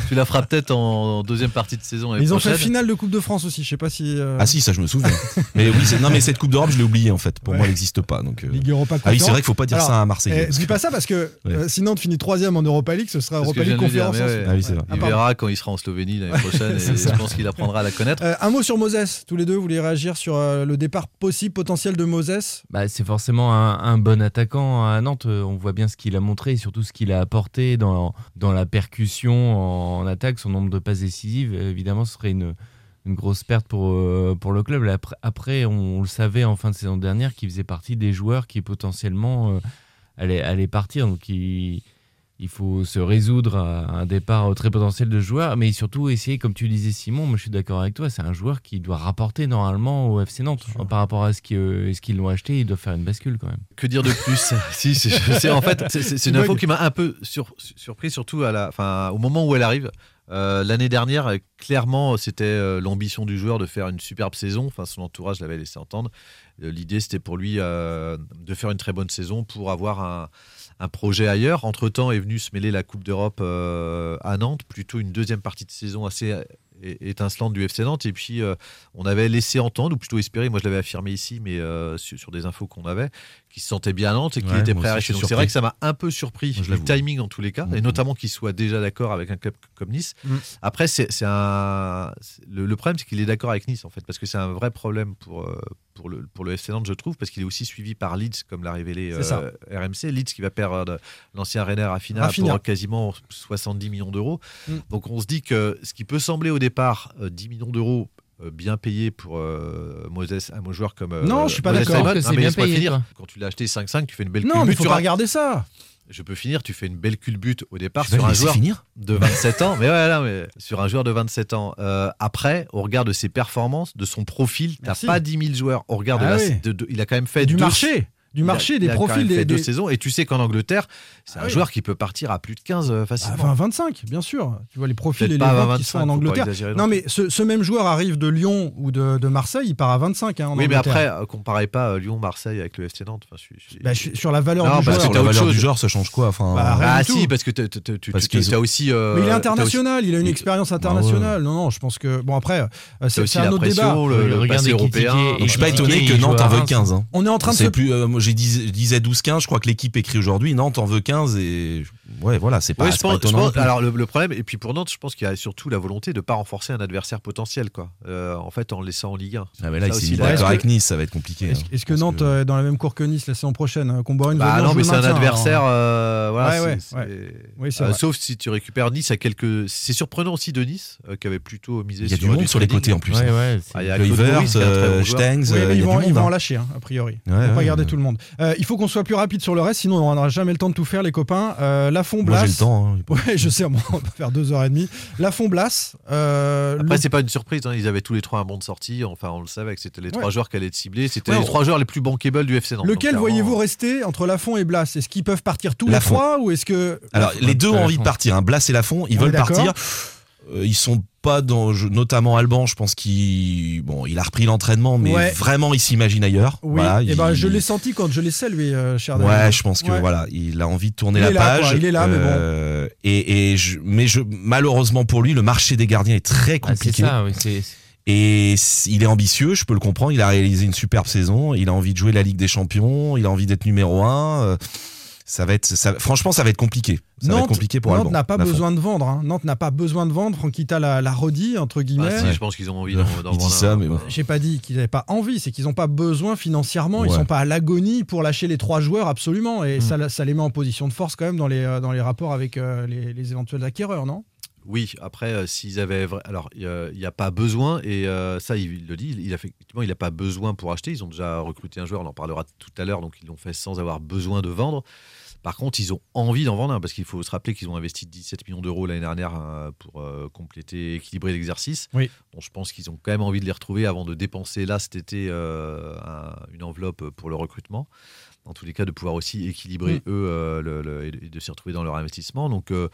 Tu la feras peut-être en deuxième partie de saison. Ils ont fait prochaine. finale de Coupe de France aussi, je sais pas si. euh, Ah si, ça je me souviens. mais oui, non mais cette Coupe d'Europe, je l'ai oublié en fait. Pour Ouais. moi, elle n'existe pas. Donc. euh, Ligue Europa Ah oui, c'est vrai qu'il faut pas dire Alors, ça à Marseille. eh, parce dis que- pas ça parce que Ouais. euh, sinon, tu finis troisième en Europa League, ce sera Europa je League Conférence. ouais. Ah oui. Ah, Il verra quand il sera en Slovénie l'année prochaine et je pense qu'il apprendra à la connaître. Euh, un mot sur Moses, tous les deux, vous voulez réagir sur euh, le départ possible, potentiel de Moses? Bah, c'est forcément un, un bon attaquant à Nantes. Euh, On voit bien ce qu'il a montré et surtout ce qu'il a apporté dans, dans la percussion en, attaque. Son nombre de passes décisives, évidemment, ce serait une, une grosse perte pour, euh, pour le club. Après, après, on, on le savait en fin de saison dernière qu'il faisait partie des joueurs qui potentiellement euh, allaient, allaient partir. Donc, il, il faut se résoudre à un départ très potentiel de joueurs, mais surtout essayer, comme tu disais Simon, moi je suis d'accord avec toi, c'est un joueur qui doit rapporter normalement au FC Nantes. Par rapport à ce qu'ils euh, ce qu'ils l'ont acheté, il doit faire une bascule quand même. Que dire de plus? Si, en fait, c'est- une info qui m'a un peu sur- surpris, surtout à la, enfin, au moment où elle arrive. Euh, L'année dernière, clairement, c'était euh, l'ambition du joueur de faire une superbe saison. Enfin, son entourage l'avait laissé entendre. Euh, L'idée, c'était pour lui de faire une très bonne saison pour avoir un, projet ailleurs. Entre-temps, est venu se mêler la Coupe d'Europe à Nantes, plutôt une deuxième partie de saison assez étincelante du FC Nantes. Et puis, euh, on avait laissé entendre, ou plutôt espéré, moi je l'avais affirmé ici, mais euh, sur, sur des infos qu'on avait, qu'il se sentait bien à Nantes et qu'il Ouais, était prêt à rester. Donc c'est vrai que ça m'a un peu surpris, Moi, je le timing dans tous les cas, et Mhm. notamment qu'il soit déjà d'accord avec un club comme Nice. Mm. Après, c'est c'est un. Le, le problème, c'est qu'il est d'accord avec Nice, en fait, parce que c'est un vrai problème pour, euh, pour, le, pour le FC Nantes, je trouve, parce qu'il est aussi suivi par Leeds, comme l'a révélé euh, RMC. Leeds qui va perdre l'ancien Renner Rafinha Rafinha. pour quasiment 70 millions d'euros. Mm. Donc on se dit que ce qui peut sembler au départ euh, 10 millions d'euros euh, bien payé pour euh, Moses, un joueur comme. euh, Non, je suis pas d'accord. C'est bien payé, finir. Quand tu l'as acheté 5-5, tu fais une belle Non, mais culbute faut pas un- regarder ça. Je peux finir, tu fais une belle culbute au départ sur un joueur finir de 27 ans. Mais ouais, là, mais sur un joueur de 27 ans. Euh, après, au regard de ses performances, de son profil, t'as pas 10 000 joueurs. Au regard de Ah la, oui. de- de- il a quand même fait Du deux- marché, du il a- marché, il des a quand profils même fait des. deux des- saisons. Et tu sais qu'en Angleterre, c'est Ah un oui. joueur qui peut partir à plus de 15 euh, Ah, facilement. 20, 25, bien sûr. Tu vois les profils et les pas à ventes qui 25, sont en Angleterre. Non, mais ce, ce même joueur arrive de Lyon ou de, de Marseille, il part à 25 hein, en oui, mais Angleterre. après, euh, comparez pas euh, Lyon-Marseille avec le FC Nantes. Enfin, je suis- je- Bah, je sur la valeur Non, du parce joueur. que la valeur du chose. genre, ça change quoi Enfin, Bah, rien Ah du si, tout. parce que tu- as aussi. euh, Mais il est international, il a une expérience ouais. internationale. Non, non, je pense que. Bon, après, c'est aussi un autre débat. le, Ekitike européen. je suis pas étonné que Nantes en veut Reims. 15. hein. On est en train de se. J'ai dis- je disais 12-15, je crois que l'équipe écrit aujourd'hui, Nantes en veut 15 et ouais, voilà, c'est pas, Ouais, pas étonnant. pense- alors le, le problème, et puis pour Nantes, je pense qu'il y a surtout la volonté de ne pas renforcer un adversaire potentiel, quoi. Euh, en fait, en le laissant en Ligue 1. Ah, mais là, il s'est mis là, d'accord que- avec Nice, ça va être compliqué. Est-ce hein. que Nantes euh, est dans la même cour que Nice la saison prochaine euh, Comboirine veut Bah bien non, mais c'est un adversaire. euh, voilà, Ouais, ouais, euh, sauf si tu récupères Nice à quelques. C'est surprenant aussi de Nice, euh, qui avait plutôt misé Il y a sur du monde sur les côtés en plus. Hein. Ah, il y a. Stengs, ils a vont, vont en hein. lâcher, hein, a priori. On va garder tout le monde. Il faut qu'on soit plus rapide sur le reste, sinon on n'aura jamais le temps de tout faire, les copains. Euh, Lafont Moi, Blas. j'ai le temps. hein. Ouais, je sais, on va faire deux heures et demie. Lafont Blas. euh, Après, le- c'est pas une surprise. hein, Ils avaient tous les trois un bon de sortie. Enfin, on le savait que c'était les trois joueurs qui allaient être ciblés. C'était Ouais, les on- trois joueurs les plus bankable du FC Nantes. Lequel clairement, voyez-vous rester entre Lafont et Blas? Est-ce qu'ils peuvent partir tous Lafont. les trois ou est-ce que. Alors, les deux ont envie de partir. Hein. Blas et Lafont, ils On veulent d'accord. partir. Euh, ils sont pas dans, je- notamment Alban, je pense qu'il, bon, il a repris l'entraînement, mais Ouais. vraiment, il s'imagine ailleurs. Oui, Voilà, et ben, il- je l'ai senti quand je l'ai salué, euh, cher. Ouais, je pense que Ouais. voilà, il a envie de tourner Il la est là, page. quoi, il est là, mais bon. Euh, Et, et je, mais je, malheureusement pour lui, le marché des gardiens est très Ah, c'est compliqué. ça, oui, c'est- Et il est ambitieux, je peux le comprendre. Il a réalisé une superbe saison. Il a envie de jouer la Ligue des Champions. Il a envie d'être numéro un. Ça va être, ça, franchement, ça va être compliqué. Ça va être Nantes, compliqué pour Nantes Alban. n'a pas besoin de vendre. hein. Nantes n'a pas besoin de vendre. Franquita l'a, l'a redit, entre guillemets. Ah, si, je pense qu'ils ont envie d'en vendre ça, un. mais bon. J'ai pas dit qu'ils n'avaient pas envie, c'est qu'ils n'ont pas besoin financièrement. Ils Ouais. sont pas à l'agonie pour lâcher les trois joueurs, absolument. Et Mm. ça, ça les met en position de force quand même dans les, euh, dans les rapports avec euh, les, les éventuels acquéreurs, non? Oui, après, euh, s'ils avaient. vra- Alors, il n'y a pas besoin, et euh, ça, il, il le dit, il, a effectivement, il n'a pas besoin pour acheter. Ils ont déjà recruté un joueur, on en parlera tout à l'heure, donc ils l'ont fait sans avoir besoin de vendre. Par contre, ils ont envie d'en vendre un parce qu'il faut se rappeler qu'ils ont investi 17 millions d'euros l'année dernière euh, pour euh, compléter, équilibrer l'exercice. Oui. Donc je pense qu'ils ont quand même envie de les retrouver avant de dépenser là cet été euh, un- une enveloppe pour le recrutement. En tous les cas, de pouvoir aussi équilibrer Mm. eux euh, le- le- et de- s'y retrouver dans leur investissement. Donc euh,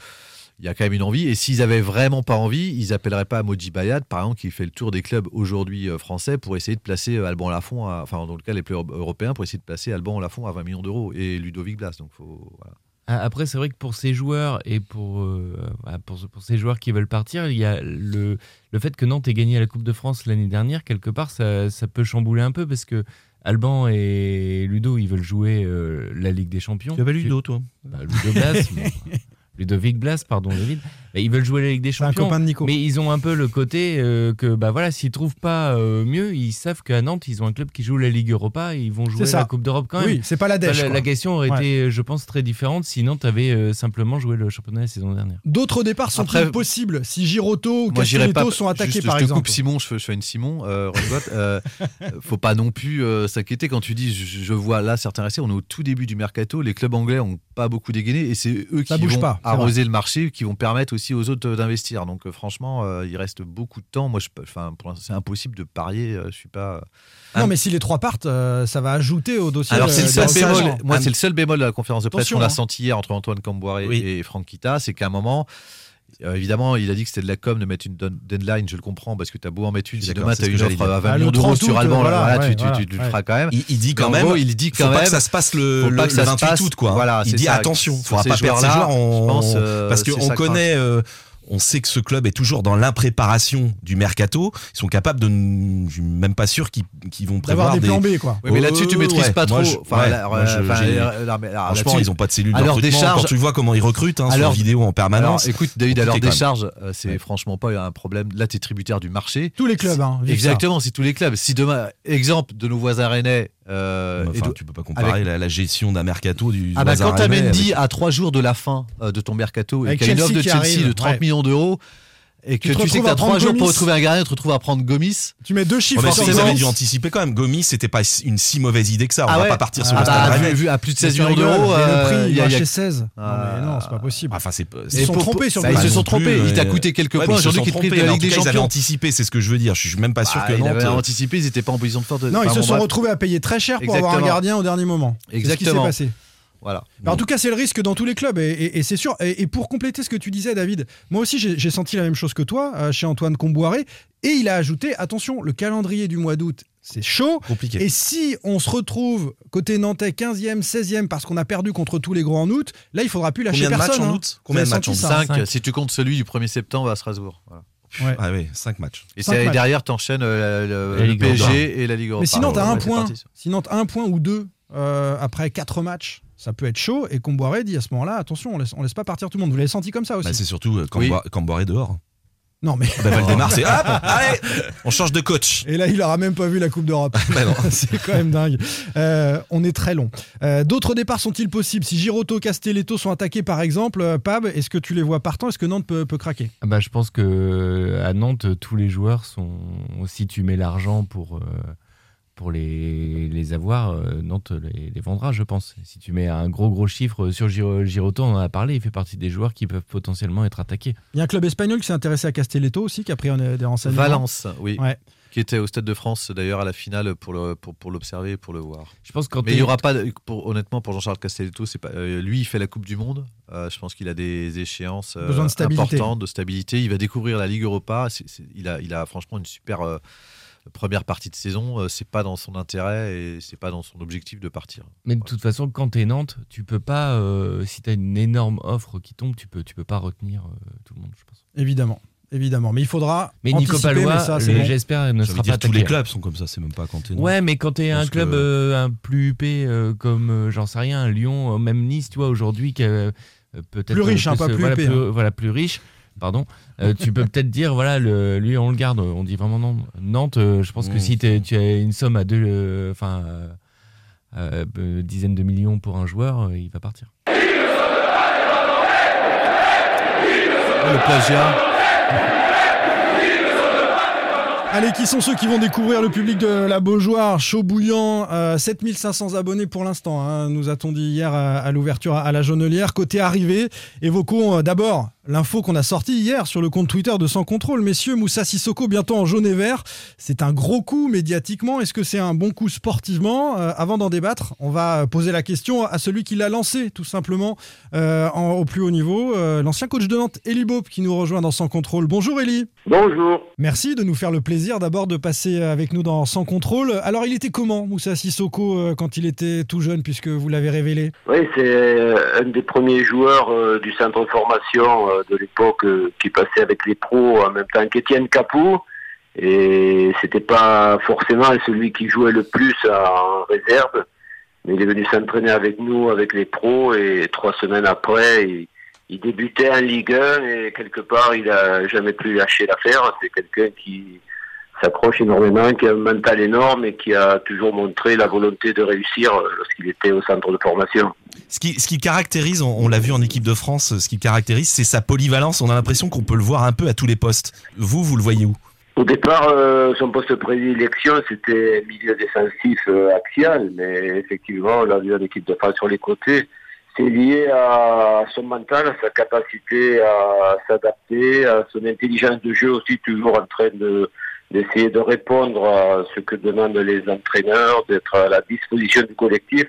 il y a quand même une envie. Et s'ils avaient vraiment pas envie, ils appelleraient pas Moji Bayad, par exemple, qui fait le tour des clubs aujourd'hui français pour essayer de placer Alban Lafont, à- enfin dans le cas les plus européens, pour essayer de placer Alban Lafont à 20 millions d'euros et Ludovic Blas. Donc faut, voilà. Après, c'est vrai que pour ces joueurs et pour, euh, pour, pour ces joueurs qui veulent partir, il y a le, le fait que Nantes ait gagné la Coupe de France l'année dernière, quelque part, ça, ça peut chambouler un peu parce que Alban et Ludo, ils veulent jouer euh, la Ligue des Champions. Tu avais Ludo, toi Bah, Ludo Blas. mais- Ludovic Blas, pardon David. Bah, ils veulent jouer la Ligue des un Champions. copain de Nico. Mais ils ont un peu le côté euh, que bah voilà, s'ils trouvent pas euh, mieux, ils savent qu'à Nantes, ils ont un club qui joue la Ligue Europa et ils vont jouer C'est ça. la Coupe d'Europe quand même. Oui, c'est pas la dèche, La, question aurait Ouais. été, je pense, très différente si Nantes avait euh, simplement joué le championnat la saison dernière. D'autres départs sont-ils Après- possibles si Giroto ou Castelletto sont attaqués juste, par je te exemple coupe Simon, je fais, je fais une Simon. Euh, euh, faut pas non plus euh, s'inquiéter quand tu dis. Je, je vois là certains rester. On est au tout début du mercato. Les clubs anglais ont pas beaucoup dégainé et c'est eux Ça qui bouge vont pas, arroser le marché, qui vont permettre aussi aux autres euh, d'investir. Donc euh, franchement, euh, il reste beaucoup de temps. Moi, enfin, c'est impossible de parier. je suis pas. Non, mais si les trois partent, euh, ça va ajouter au dossier. Alors c'est le seul bémol. Moi, c'est le seul bémol de la conférence de presse qu'on a hein. senti hier entre Antoine Camboiré Oui. et Franck Kita, c'est qu'à un moment. Euh, évidemment, il a dit que c'était de la com de mettre une deadline, je le comprends, parce que tu as beau en mettre une, si demain c'est tu as ce une offre à 20 Ah, millions d'euros 30 sur Alban, voilà, voilà, ouais, tu, tu- voilà, tu- tu le feras quand même. Il, il dit quand même. gros, il dit faut quand pas même- que ça se passe le, faut le, pas que ça le se 28 passe. août, quoi. Voilà, il dit ça. attention, faudra pas perdre joueurs. On... je pense, euh, parce qu'on connaît. euh, on sait que ce club est toujours dans l'impréparation du mercato. Ils sont capables de. Je suis même pas sûr qu'ils vont prévoir D'avoir des plans B, quoi. Oui, mais là-dessus, tu maîtrises ouais. pas trop. je- Enfin, ouais, là, moi, je- alors, Franchement, ils ont pas de cellule de recrutement. décharge- Quand tu vois comment ils recrutent hein, à sur leur- vidéo en permanence. Alors, écoute, David, à leur décharge, c'est franchement pas un problème. Là, tu es tributaire du marché. Tous les clubs, hein, Exactement, c'est tous les clubs. Si demain, exemple de nos voisins rennais. Euh, Enfin, de- tu peux pas comparer avec- la, la gestion d'un mercato du. Ah bah quand Mendy avec- à trois jours de la fin euh, de ton mercato et Avec qu'il y a une offre de Chelsea arrive, de 30 ouais. millions d'euros et Tu que te tu sais que t'as trois prendre jours pour Gomis. retrouver un gardien, tu te retrouves à prendre Gomis. Tu mets deux chiffres mais sur ils avaient dû anticiper quand même. Gomis, c'était pas une si mauvaise idée que ça. On Ah va pas partir sur Ah le bah, stade vu- vu à plus de 16 Tu millions d'euros. euh, le prix, il a- va il y a- chez 16. Non, Ah. mais non, c'est pas possible. Enfin, c'est Ils Et se sont pour- trompés sur bah, le ils se sont non trompés. Il t'a coûté quelques Ouais, points. ils se Aujourd'hui, sont qui la Ligue des cas, ils avaient anticipé, c'est ce que je veux dire. Je suis même pas sûr Bah, que ils avaient euh, anticipé, ils étaient pas en position de force. Non, ils se sont retrouvés à payer très cher pour avoir un Exactement. gardien au dernier moment. C'est ce qui s'est Exactement. passé. Voilà. Mais en tout cas, c'est le risque dans tous les clubs, et, et- et c'est sûr. Et, et pour compléter ce que tu disais, David, moi aussi j'ai senti la même chose que toi euh, chez Antoine Comboiré, et il a ajouté attention, le calendrier du mois d'août, c'est chaud. Compliqué. Et si on se retrouve côté nantais 15e, 16e, parce qu'on a perdu contre tous les gros en août, là il faudra plus lâcher Combien de matchs personne. en hein. août Combien de matchs en senti août ça 5, si tu comptes celui du 1er septembre à Strasbourg. Voilà. Ouais. Ah oui, 5 matchs. Et Cinq c'est- matchs. derrière, t'enchaînes euh, le. PSG et la Ligue Europa. Mais sinon, t'as un ouais, c'est point. parti. Sinon, t'as un point ou deux euh, après quatre matchs. Ça peut être chaud. Et Comboiré dit à ce moment-là, attention, on laisse, on laisse pas partir tout le monde. Vous l'avez senti comme ça aussi Bah, c'est surtout euh, Oui. Camboire est dehors. Non, mais. Bah, Valdemar, c'est hop, allez, on change de coach. Et là, il aura même pas vu la Coupe d'Europe. Bah c'est quand même dingue. Euh, on est très long. Euh, D'autres départs sont-ils possibles? Si Giroto, Castelletto sont attaqués, par exemple, euh, Pab, est-ce que tu les vois partant? Est-ce que Nantes peut, peut craquer? Ah bah, je pense que à Nantes, tous les joueurs sont. Si tu mets l'argent pour, euh, pour les, les avoir, euh, Nantes les, les vendra, je pense. Si tu mets un gros gros chiffre sur Giro- Giroto, on en a parlé, il fait partie des joueurs qui peuvent potentiellement être attaqués. Il y a un club espagnol qui s'est intéressé à Castelletto aussi, qui a pris des renseignements. Valence, oui. Ouais. Qui était au Stade de France d'ailleurs à la finale pour le pour, pour l'observer et pour le voir. Je pense quand Mais il y aura pas de- pour, honnêtement pour Jean-Charles Castelletto, c'est pas euh, lui il fait la Coupe du Monde. Euh, je pense qu'il a des échéances euh, Besoin de stabilité. importantes, de stabilité. Il va découvrir la Ligue Europa. Il a il a franchement une super euh, première partie de saison. Euh, c'est pas dans son intérêt et c'est pas dans son objectif de partir. Mais de toute façon, quand tu es Nantes, tu peux pas, euh, si tu as une énorme offre qui tombe, tu peux, tu peux pas retenir euh, tout le monde, je pense. Évidemment. Évidemment. Mais il faudra. Mais Nico Palois, j'espère, ne Ça sera pas tous les clubs sont comme ça, c'est même pas quand t'es Nantes. Ouais, mais quand tu es un club que- euh, un plus huppé euh, comme, euh, j'en sais rien, Lyon, euh, même Nice, tu vois, aujourd'hui, qui euh, peut-être. Plus riche, hein, pas plus voilà, huppé, plus, hein. voilà, plus riche, pardon. Euh, tu peux peut-être dire, voilà, le, lui, on le garde. On dit vraiment non. Nantes, euh, je pense que si t'es- tu as une somme à deux. euh, Enfin. euh, euh, euh, dizaines de millions pour un joueur, euh, il va partir. le plagiat. Allez, qui sont ceux qui vont découvrir le public de la Beaujoire? Chaud bouillant, euh, 7500 abonnés pour l'instant, hein, nous a-t-on dit hier à, à l'ouverture à la Jaunelière. Côté arrivée, évoquons euh, d'abord l'info qu'on a sortie hier sur le compte Twitter de Sans Contrôle. Messieurs, Moussa Sissoko bientôt en jaune et vert. C'est un gros coup médiatiquement. Est-ce que c'est un bon coup sportivement? Euh, Avant d'en débattre, on va poser la question à celui qui l'a lancé, tout simplement, euh, en- au plus haut niveau. Euh, L'ancien coach de Nantes, Elie Bope, qui nous rejoint dans Sans Contrôle. Bonjour Elie. Bonjour. Merci de nous faire le plaisir d'abord de passer avec nous dans Sans Contrôle. Alors, il était comment, Moussa Sissoko, euh, quand il était tout jeune, puisque vous l'avez révélé? Oui, c'est euh, un des premiers joueurs euh, du centre de formation euh, de l'époque euh, qui passait avec les pros en même temps qu'Étienne Capou. Et c'était pas forcément celui qui jouait le plus en réserve. Mais il est venu s'entraîner avec nous, avec les pros, et trois semaines après, il, débutait en Ligue 1 et quelque part, il a jamais pu lâcher l'affaire. C'est quelqu'un qui s'accroche énormément, qui a un mental énorme et qui a toujours montré la volonté de réussir lorsqu'il était au centre de formation. Ce qui, caractérise, on, on l'a vu en équipe de France, ce qui caractérise, c'est sa polyvalence. On a l'impression qu'on peut le voir un peu à tous les postes. Vous, vous le voyez où? Au départ, euh, son poste de prédilection, c'était milieu défensif euh, axial, mais effectivement, on l'a vu en équipe de France sur les côtés. C'est lié à son mental, à sa capacité à s'adapter, à son intelligence de jeu aussi, toujours en train de d'essayer de répondre à ce que demandent les entraîneurs, d'être à la disposition du collectif.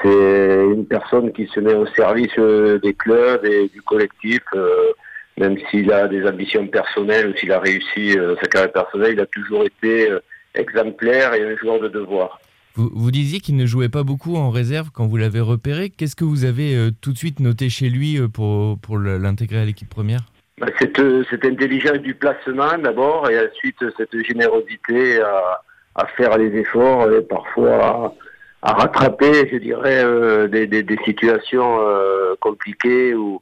C'est une personne qui se met au service euh, des clubs et du collectif. euh, même s'il a des ambitions personnelles ou s'il a réussi euh, sa carrière personnelle, il a toujours été exemplaire et un joueur de devoir. Vous, vous disiez qu'il ne jouait pas beaucoup en réserve quand vous l'avez repéré. Qu'est-ce que vous avez euh, tout de suite noté chez lui euh, pour, pour l'intégrer à l'équipe première? Bah, Cette, euh, cette intelligence du placement d'abord et ensuite cette générosité à, à faire les efforts et parfois à, rattraper, je dirais, euh, des, des- des situations euh, compliquées où,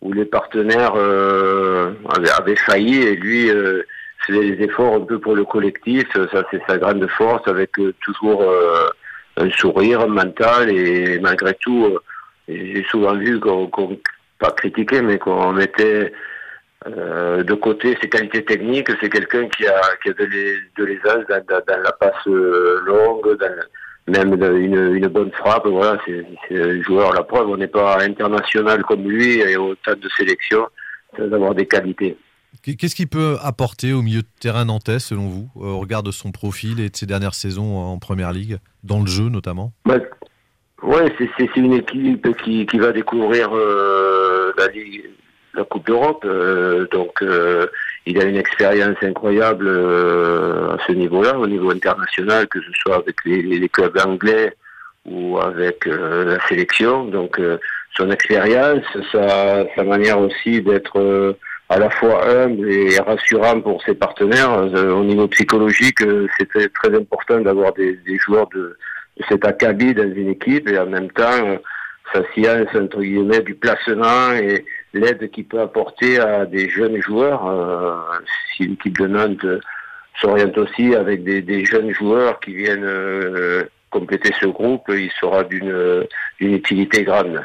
où les partenaires euh, avaient, avaient failli et lui euh, faisait les efforts un peu pour le collectif. Ça, c'est sa grande force avec euh, toujours euh, un sourire mental et malgré tout, j'ai souvent vu qu'on, qu'on- pas critiqué, mais qu'on mettait euh, de côté ses qualités techniques. C'est quelqu'un qui a, qui a de, l'ai- de l'aisance dans, dans- dans la passe longue, dans, même de- une, une bonne frappe. Voilà, c'est, un joueur. La preuve, on n'est pas international comme lui et autant de sélections, c'est d'avoir des qualités. Qu'est-ce qu'il peut apporter au milieu de terrain nantais, selon vous, euh, au regard de son profil et de ses dernières saisons en première ligue, dans le jeu notamment? Bah, ouais, c'est, une équipe qui, qui va découvrir euh, la, Ligue- la Coupe d'Europe. euh, donc, euh, il a une expérience incroyable euh, à ce niveau-là, au niveau international, que ce soit avec les, les clubs anglais ou avec euh, la sélection. Donc, euh, son expérience, sa, sa manière aussi d'être euh, à la fois humble et rassurant pour ses partenaires. Euh, au niveau psychologique, euh, c'est très, important d'avoir des, des joueurs de, de cet acabit dans une équipe et en même temps, sa science, entre guillemets, du placement et l'aide qu'il peut apporter à des jeunes joueurs. Euh, si l'équipe de Nantes s'oriente aussi avec des, jeunes joueurs qui viennent euh, compléter ce groupe, il sera d'une utilité grande.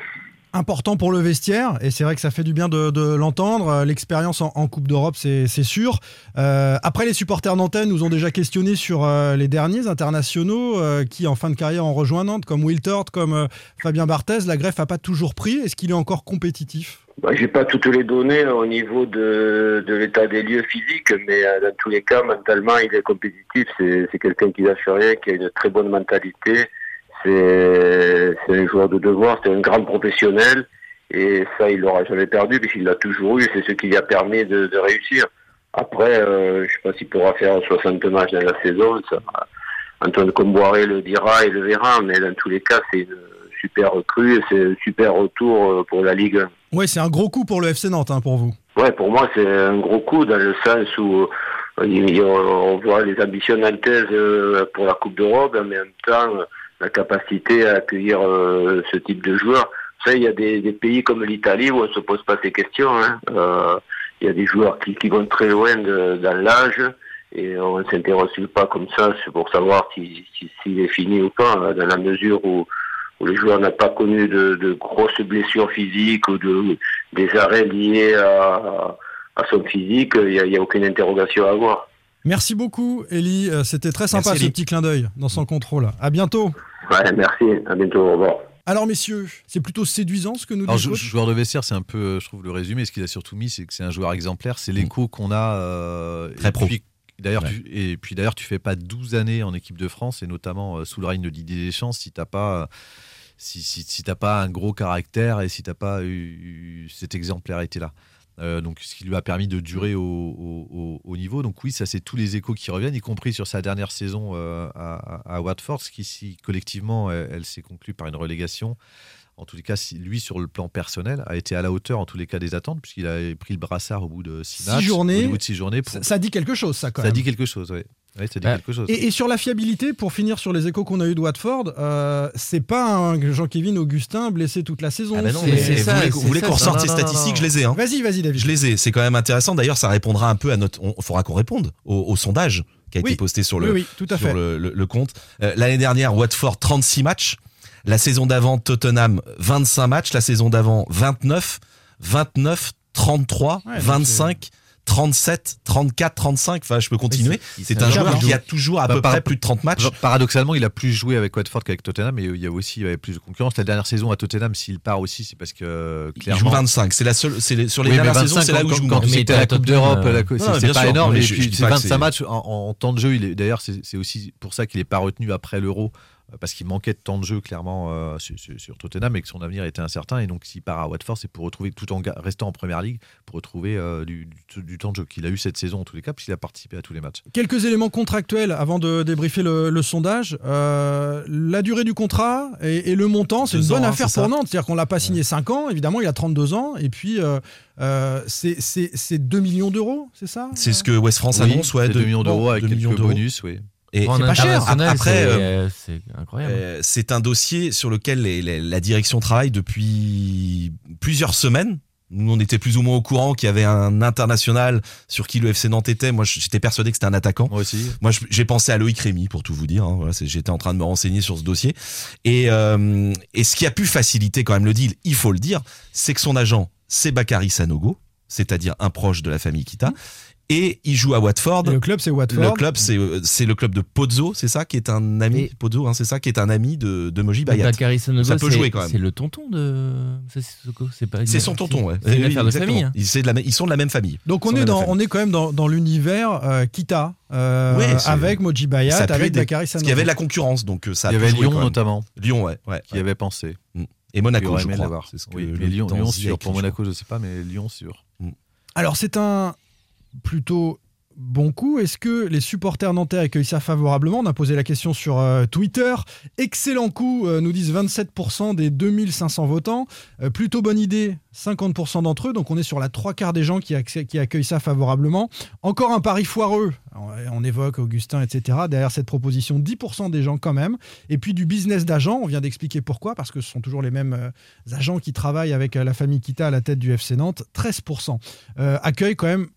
important pour le vestiaire, et c'est vrai que ça fait du bien de, l'entendre. L'expérience en, Coupe d'Europe, c'est sûr. Euh, après, les supporters nantais nous ont déjà questionné sur les derniers internationaux qui, en fin de carrière, ont rejoint Nantes, comme Will Tort, comme Fabien Barthez. La greffe n'a pas toujours pris. Est-ce qu'il est encore compétitif? Bah, J'ai pas toutes les données au niveau de, de l'état des lieux physiques, mais euh, dans tous les cas, mentalement, il est compétitif. C'est quelqu'un qui lâche rien, qui a une très bonne mentalité. C'est un joueur de devoir, c'est un grand professionnel. Et ça, il l'aura jamais perdu, puisqu'il l'a toujours eu. C'est ce qui lui a permis de, de réussir. Après, euh, je sais pas s'il pourra faire 60 matchs dans la saison. Ça, Antoine Comboiré le dira et le verra, mais dans tous les cas, c'est une super recrue et c'est un super retour euh, pour la Ligue 1. Ouais, c'est un gros coup pour le FC Nantes, hein, pour vous. Ouais, pour moi, c'est un gros coup dans le sens où euh, on voit les ambitions nantaises euh, pour la Coupe d'Europe, mais en même temps, la capacité à accueillir ce type de joueurs. Ça, il y a des, des pays comme l'Italie où on se pose pas ces questions. hein. Euh, il y a des joueurs qui, qui vont très loin de- dans l'âge et on ne s'interroge pas comme ça c'est pour savoir s'il si, s'il est fini ou pas, hein, dans la mesure où, où le joueur n'a pas connu de, de grosses blessures physiques ou de, des arrêts liés à, à son physique, il n'y a, aucune interrogation à avoir. Merci beaucoup, Ellie. Euh, C'était très sympa Merci, ce petit clin d'œil dans son contrôle. À bientôt. Ouais, merci. À bientôt. Au revoir. Alors, messieurs, c'est plutôt séduisant ce que nous dit Alors, le joueur de vestiaire, c'est un peu, euh, je trouve, le résumé. Ce qu'il a surtout mis, c'est que c'est un joueur exemplaire. C'est l'écho qu'on a. euh, Très et pro. puis- D'ailleurs, Ouais. tu, et puis d'ailleurs, tu fais pas 12 années en équipe de France, et notamment euh, sous le règne de Didier Deschamps, si t'as pas, euh, si, si, si t'as pas un gros caractère et si t'as pas eu, eu cette exemplarité-là. Euh, donc, ce qui lui a permis de durer au, au- au- au niveau. Donc, oui, ça, c'est tous les échos qui reviennent, y compris sur sa dernière saison euh, à, Watford, qui, si collectivement, elle, elle s'est conclue par une relégation. En tous les cas, si- lui, sur le plan personnel, a été à la hauteur, en tous les cas, des attentes, puisqu'il a pris le brassard au bout de six, Six matchs. journées. Au bout de six journées. pour- Ça, ça dit quelque chose, ça, quand ça même. dit quelque chose, oui. Ouais, ça dit quelque chose. Et, et sur la fiabilité, pour finir sur les échos qu'on a eu de Watford, euh, c'est pas un Jean-Kévin Augustin blessé toute la saison. Ah bah non, mais c'est vous ça, voulez, c'est vous voulez ça, qu'on ressorte ces non, non, statistiques non. Je les ai. Hein. Vas-y, vas-y, David. Je les ai. C'est quand même intéressant. D'ailleurs, ça répondra un peu à notre. Il faudra qu'on réponde au, au sondage qui a Oui. été posté sur le, Oui, oui, tout à sur fait. le, le- le compte. Euh, L'année dernière, Watford 36 matchs. La saison d'avant, Tottenham 25 matchs. La saison d'avant, 29, 29, 33, Ouais, donc 25. 37, 34, 35, enfin je peux continuer. c'est- un joueur qui a toujours à Bah, peu par- près plus de 30 matchs. Paradoxalement, il a plus joué avec Watford qu'avec Tottenham, mais il y a aussi il y avait plus de concurrence. La dernière saison à Tottenham, s'il part aussi, c'est parce que euh, Il clairement. joue 25. C'est la seule. C'est les- sur les Oui, dernières 25, saisons, c'est là où il joue quand c'était à la Coupe d'Europe, euh, c'est pas sûr. énorme. Mais Et je- puis je dis c'est pas que 25 c'est- matchs en, en temps de jeu. Il est d'ailleurs c'est aussi pour ça qu'il est pas retenu après l'Euro parce qu'il manquait de temps de jeu clairement euh, sur, Tottenham et que son avenir était incertain. Et donc s'il part à Watford, c'est pour retrouver tout en restant en Première Ligue pour retrouver euh, du, du- du temps de jeu qu'il a eu cette saison en tous les cas puisqu'il a participé à tous les matchs. Quelques éléments contractuels avant de débriefer le, le sondage. Euh, la durée du contrat et, et le montant, c'est une bonne ans, hein, affaire pour Nantes. C'est-à-dire qu'on l'a pas signé 5 ans, évidemment, il a 32 ans. Et puis, euh, euh, c'est- c'est c'est 2 millions d'euros, c'est ça? C'est ce que West France Oui, annonce, ouais, c'est 2 millions d'euros avec 2 quelques bonus, oui. Et En c'est pas cher. Après, c'est euh, euh, incroyable. Euh, c'est un dossier sur lequel les- les- la direction travaille depuis plusieurs semaines. Nous, on était plus ou moins au courant qu'il y avait un international sur qui le FC Nantes était. Moi, j'étais persuadé que c'était un attaquant. Moi aussi. Moi, j'ai pensé à Loïc Rémy, pour tout vous dire. hein. Voilà, c'est- J'étais en train de me renseigner sur ce dossier. Et, euh, et ce qui a pu faciliter quand même le deal, il faut le dire, c'est que son agent, c'est Bakary Sanogo, c'est-à-dire un proche de la famille Kita. Et il joue à Watford. Et le club, c'est Watford. Le club, c'est euh, c'est le club de Pozzo, c'est ça, qui est un ami. Et- Pozzo, hein, c'est ça, qui est un ami de, de Moji Bayat. Sanogo, Ça peut c'est- jouer quand même. C'est le tonton de. C'est pas. C'est son tonton, ouais. C'est Oui, de famille. hein. Ils, c'est de la même- ils sont de la même famille. Donc on est, dans, on est quand même dans, dans l'univers euh, Kita, euh, Ouais, avec Moji Bayat, avec aider. Bakary Sanogo. qu'il y avait de la concurrence, donc euh, ça Il y avait Lyon quand même. notamment Lyon, ouais. ouais, qui ouais. avait pensé. Et Qui Monaco, aurait je crois. Oui, mais Lyon, sûr. Pour Monaco, je sais pas, mais Lyon sûr. Alors c'est un plutôt bon coup. Est-ce que les supporters nantais accueillent ça favorablement On a posé la question sur euh, Twitter. Excellent coup, euh, nous disent 27% des 2500 votants. Euh, plutôt bonne idée, 50% d'entre eux. Donc on est sur la trois quarts des gens qui, accueillent ça favorablement. Encore un pari foireux. On, on évoque Augustin, etc. Derrière cette proposition, 10% des gens quand même. Et puis du business d'agents, on vient d'expliquer pourquoi, parce que ce sont toujours les mêmes agents qui travaillent avec la famille Kita à la tête du FC Nantes. 13% euh, accueillent quand même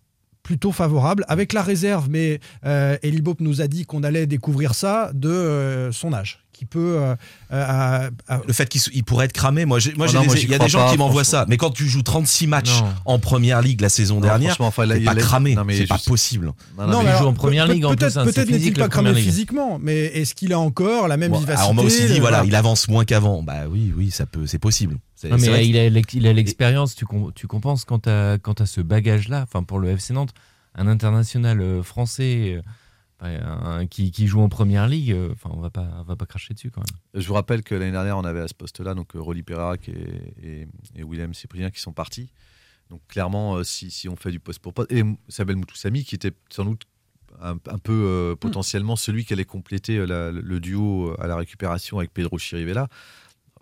plutôt favorable, avec la réserve, mais euh, Eli Bop nous a dit qu'on allait découvrir ça de euh, son âge, qui peut... euh, euh, à- Le fait qu'il pourrait être cramé, moi, j'ai- moi, Oh non, moi, il y a des gens pas, qui m'envoient ça. Mais quand tu joues 36 matchs Non. en première ligue la saison Non, dernière, enfin, là, t'es pas cramé. C'est pas possible. Non, mais il joue en peut- première peut- ligue, en Peut-être peut-être c'est n'est-il pas cramé physiquement, mais est-ce qu'il a encore la même Bon, vivacité alors on m'a aussi dit, voilà, il avance moins qu'avant. Bah oui, oui, ça peut, c'est possible. Non, mais il a l'expérience, tu, tu compenses quand tu as, ce bagage-là, enfin pour le FC Nantes, un international euh, français euh, un- qui, qui joue en première ligue, euh, enfin on va pas, on va pas cracher dessus quand même. Je vous rappelle que l'année dernière, on avait à ce poste-là donc euh, Rolly Perrac et, et, et Willem Cyprien qui sont partis. Donc clairement, euh, si, si on fait du poste pour poste, et Sabel Moutoussami qui était sans doute un, un peu euh, potentiellement celui qui allait compléter la- le duo à la récupération avec Pedro Chirivella.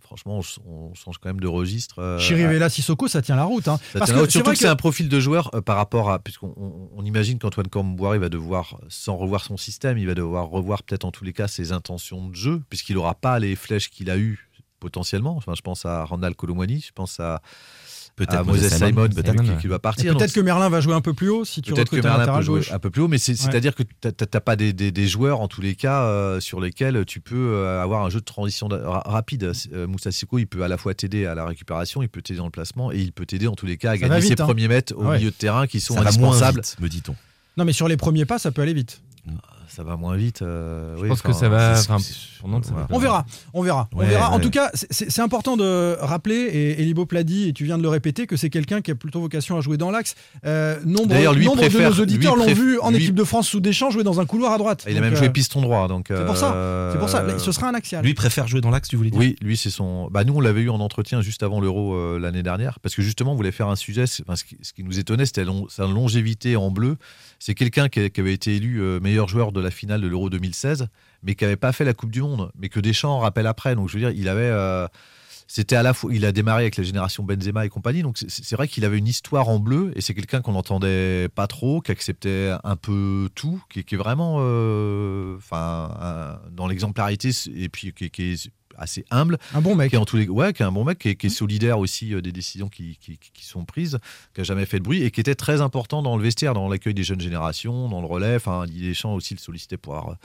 Franchement, on, on change quand même de registre. euh, Chirivella Sissoko, ça tient la route. hein. Parce tient que la route. c'est Surtout que c'est un profil de joueur euh, par rapport à. Puisqu'on on, on imagine qu'Antoine Camboire va devoir, sans revoir son système, il va devoir revoir peut-être en tous les cas ses intentions de jeu, puisqu'il n'aura pas les flèches qu'il a eues potentiellement. Enfin, je pense à Randall Colomwani, je pense à, Peut-être à Moses Simon, Simon, peut-être, qui va partir. Peut-être que Merlin va jouer un peu plus haut si tu Peut-être que recrutes un Merlin peut jouer un peu plus haut, mais Ouais. c'est-à-dire que tu n'as pas des, des- des joueurs, en tous les cas, euh, sur lesquels tu peux euh, avoir un jeu de transition de- ra- rapide. Euh, Moussa Sissoko, il peut à la fois t'aider à la récupération, il peut t'aider dans le placement, et il peut t'aider en tous les cas à Ça gagner ses hein. premiers mètres au Ouais. milieu de terrain qui sont ça indispensables. vite, me dit-on. Non, mais sur les premiers pas, ça peut aller vite. Ça va moins vite. euh, Je oui, pense que ça va. c'est- enfin, c'est- pour Nantes, ça va ouais. pas. On verra, on verra, on Ouais, verra. En tout cas, c'est important de rappeler, et Elibo l'a dit, et tu viens de le répéter, que c'est quelqu'un qui a plutôt vocation à jouer dans l'axe. Euh, nombre D'ailleurs, lui nombre préfère- de nos auditeurs l'ont vu en lui- équipe de France sous Deschamps jouer dans un couloir à droite. Il a même euh, joué piston droit, donc. C'est pour ça. euh, C'est pour ça. Ce sera un axial. Lui préfère jouer dans l'axe, tu voulais dire Oui, lui, c'est son. Bah, nous, on l'avait eu en entretien juste avant l'Euro euh, l'année dernière, parce que justement, on voulait faire un sujet. enfin, ce, qui, ce qui nous étonnait, c'était long- sa longévité en bleu. C'est quelqu'un qui, qui avait été élu euh, meilleur joueur de la finale de l'Euro 2016, mais qui n'avait pas fait la Coupe du Monde, mais que Deschamps rappelle après. Donc, je veux dire, il avait. euh, c'était à la fois, il a démarré avec la génération Benzema et compagnie, donc c'est- vrai qu'il avait une histoire en bleu et c'est quelqu'un qu'on n'entendait pas trop, qui acceptait un peu tout, qui, est vraiment, euh, enfin, dans l'exemplarité et puis qui, qui est assez humble. Un bon mec. Qui est en tous les, ouais, qui est un bon mec, qui est, qui est solidaire aussi euh, des décisions qui, qui- qui sont prises, qui a jamais fait de bruit et qui était très important dans le vestiaire, dans l'accueil des jeunes générations, dans le relais. Enfin, Didier Deschamps aussi le sollicitait pour avoir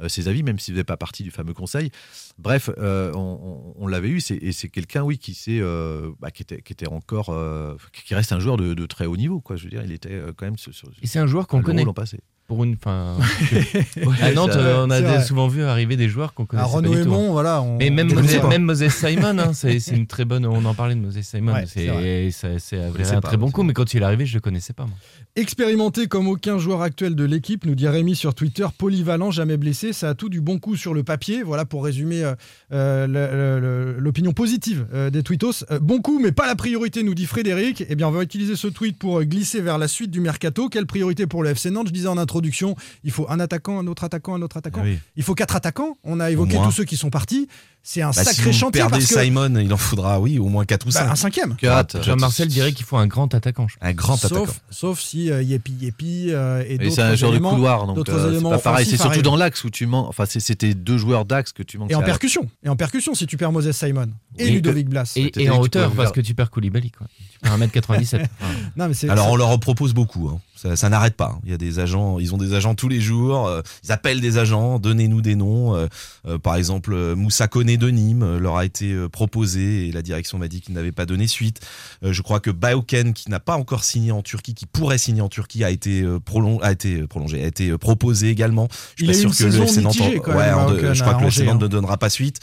euh, ses avis, même s'il ne faisait pas partie du fameux conseil. Bref, euh, on, on- on l'avait eu, c'est- et c'est quelqu'un, oui, qui, euh, bah, qui, était, qui était encore, euh, qui reste un joueur de, de très haut niveau, quoi. Je veux dire, il était euh, quand même sur, sur- Et c'est un joueur qu'on connaît. passé. Pour une, Ouais, à Nantes, ça- euh, on a des- souvent vu arriver des joueurs qu'on connaît Ah, Renaud Aymon, voilà. on- Mais même, on Moses, connaissait pas. même Moses Simon, hein, c'est une très bonne. On en parlait de Moses Simon. Ouais, c'est un pas, très bon coup, mais quand il est arrivé, je le connaissais pas. Moi. Expérimenté comme aucun joueur actuel de l'équipe, nous dit Rémi sur Twitter, polyvalent, jamais blessé, ça a tout du bon coup sur le papier. Voilà pour résumer euh, euh, l'opinion positive euh, des tweetos. Euh, bon coup, mais pas la priorité, nous dit Frédéric. Eh bien, on va utiliser ce tweet pour glisser vers la suite du mercato. Quelle priorité pour le FC Nantes Je disais en introduction, il faut un attaquant, un autre attaquant, un autre attaquant. Oui. Il faut quatre attaquants. On a évoqué tous ceux qui sont partis. C'est un Bah, si sacré vous chantier perdez parce que Simon, il en faudra, oui, au moins 4 ou Bah, 5. un cinquième. Quatre. Jean-Marcel dirait qu'il faut un grand attaquant. Un grand attaquant. Sauf, si euh, Yepi Yepi euh, et Et d'autres c'est un joueur de couloir, donc d'autres euh, pas pareil. C'est surtout dans l'axe où tu manques. Enfin, c'était deux joueurs d'axe que tu manques. Et en percussion. Et en percussion si tu perds Moses Simon et Et- Ludovic Blas. Et, en hauteur, parce que tu perds Koulibaly. Quoi. Tu perds 1m97. Non, mais Alors on leur propose beaucoup. hein. Ça, ça n'arrête pas. hein. Il y a des agents, ils ont des agents tous les jours. euh, ils appellent des agents. Donnez-nous des noms. euh, euh, par exemple, Moussa Koné de Nîmes leur a été proposé et la direction m'a dit qu'il n'avait pas donné suite. Je crois que Baoken, qui n'a pas encore signé en Turquie, qui pourrait signer en Turquie, a été prolong- a été prolongé, a été proposé également. Je suis pas sûr que le FC Nantes, ouais, Baoken je crois que le FC Angers, Nantes hein. ne donnera pas suite.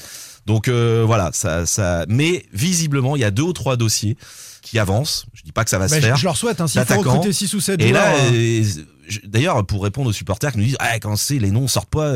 Donc euh, voilà, ça, ça. Mais visiblement, il y a deux ou trois dossiers qui avancent. Je dis pas que ça va Bah, se faire. je leur souhaite, hein, s'il faut recruter six ou sept Et là, joueurs, euh, je- d'ailleurs, pour répondre aux supporters qui nous disent, ah, quand c'est les noms sortent pas,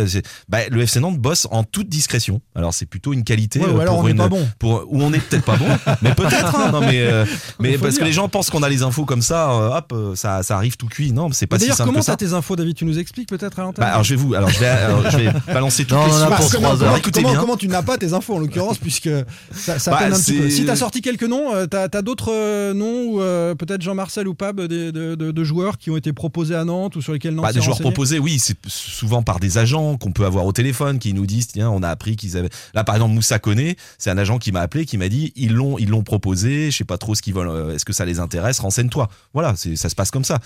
bah, le FC Nantes bosse en toute discrétion. Alors c'est plutôt une qualité. Ouais, ou euh, alors pour on n'est une- pas bon. Pour, ou on est peut-être pas bon, mais peut-être. hein, non, mais euh, mais parce dire. que les gens pensent qu'on a les infos comme ça, euh, hop, ça, ça arrive tout cuit. Non, mais c'est pas si D'ailleurs, simple comment que ça. t'as tes infos, David? Tu nous expliques peut-être à l'antenne? Bah, alors je vais vous, alors je vais, alors, je vais balancer toutes Non, les on en a sources. pour comment, trois comment- heures. Écoutez comment- bien. comment tu n'as pas tes infos en l'occurrence puisque ça, ça Bah, peine un petit c'est- peu. Si t'as sorti quelques noms, t'as as, d'autres noms ou peut-être Jean-Marcel ou Pab des- de, de- de joueurs qui ont été proposés à Nantes ou sur lesquels Nantes Bah, des joueurs proposés, oui, c'est souvent par des agents qu'on peut avoir au téléphone qui nous disent tiens, on a appris qu'ils avaient. Là, par exemple, Moussa Koné, c'est un agent qui m'a appelé, qui m'a dit ils l'ont, ils l'ont proposé, je sais pas trop ce qu'ils veulent, euh, est-ce que ça les intéresse, renseigne-toi. Voilà, ça se passe comme ça.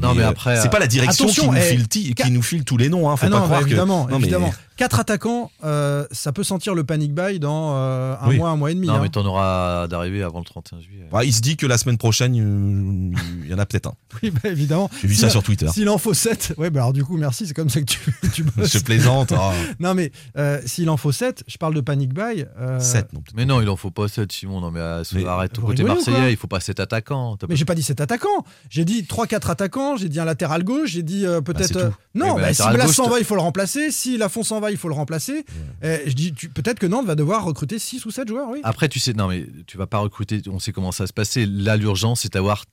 Non, mais euh, après, c'est pas la direction qui, nous eh, file, qui nous file tous les noms. Hein, faut Ah pas non, croire bah, que- évidemment, Non, mais- évidemment. Quatre attaquants, euh, ça peut sentir le panic buy dans euh, un Oui. mois, un mois et demi. Non, hein. mais t'en auras d'arriver avant le 31 juillet. Ouais, il se dit que la semaine prochaine, euh, il y en a peut-être un. Oui, bah, évidemment. J'ai vu S'il ça sur Twitter. S'il en faut 7, ouais, bah alors du coup, merci, c'est comme ça que tu, tu bosses. Je plaisante. oh. Non, mais euh, s'il en faut 7, je parle de panic buy. euh, 7, non. Mais non, il en faut pas 7, Simon. Non, mais, euh, Mais- arrête vous côté marseillais, il faut pas 7 attaquants. Mais pas- j'ai pas dit 7 attaquants. J'ai dit 3-4 attaquants, j'ai dit un latéral gauche, j'ai dit euh, peut-être. c'est tout. euh, non, mais bah, si Blas s'en va, il faut le remplacer. Si Lafont s'en va, il faut le remplacer. Euh, je dis peut-être que Nantes va devoir recruter 6 ou 7 joueurs, oui. Après, tu sais, non, mais tu vas pas recruter. On sait comment ça se passer. Là, l'urgence, c'est d'avoir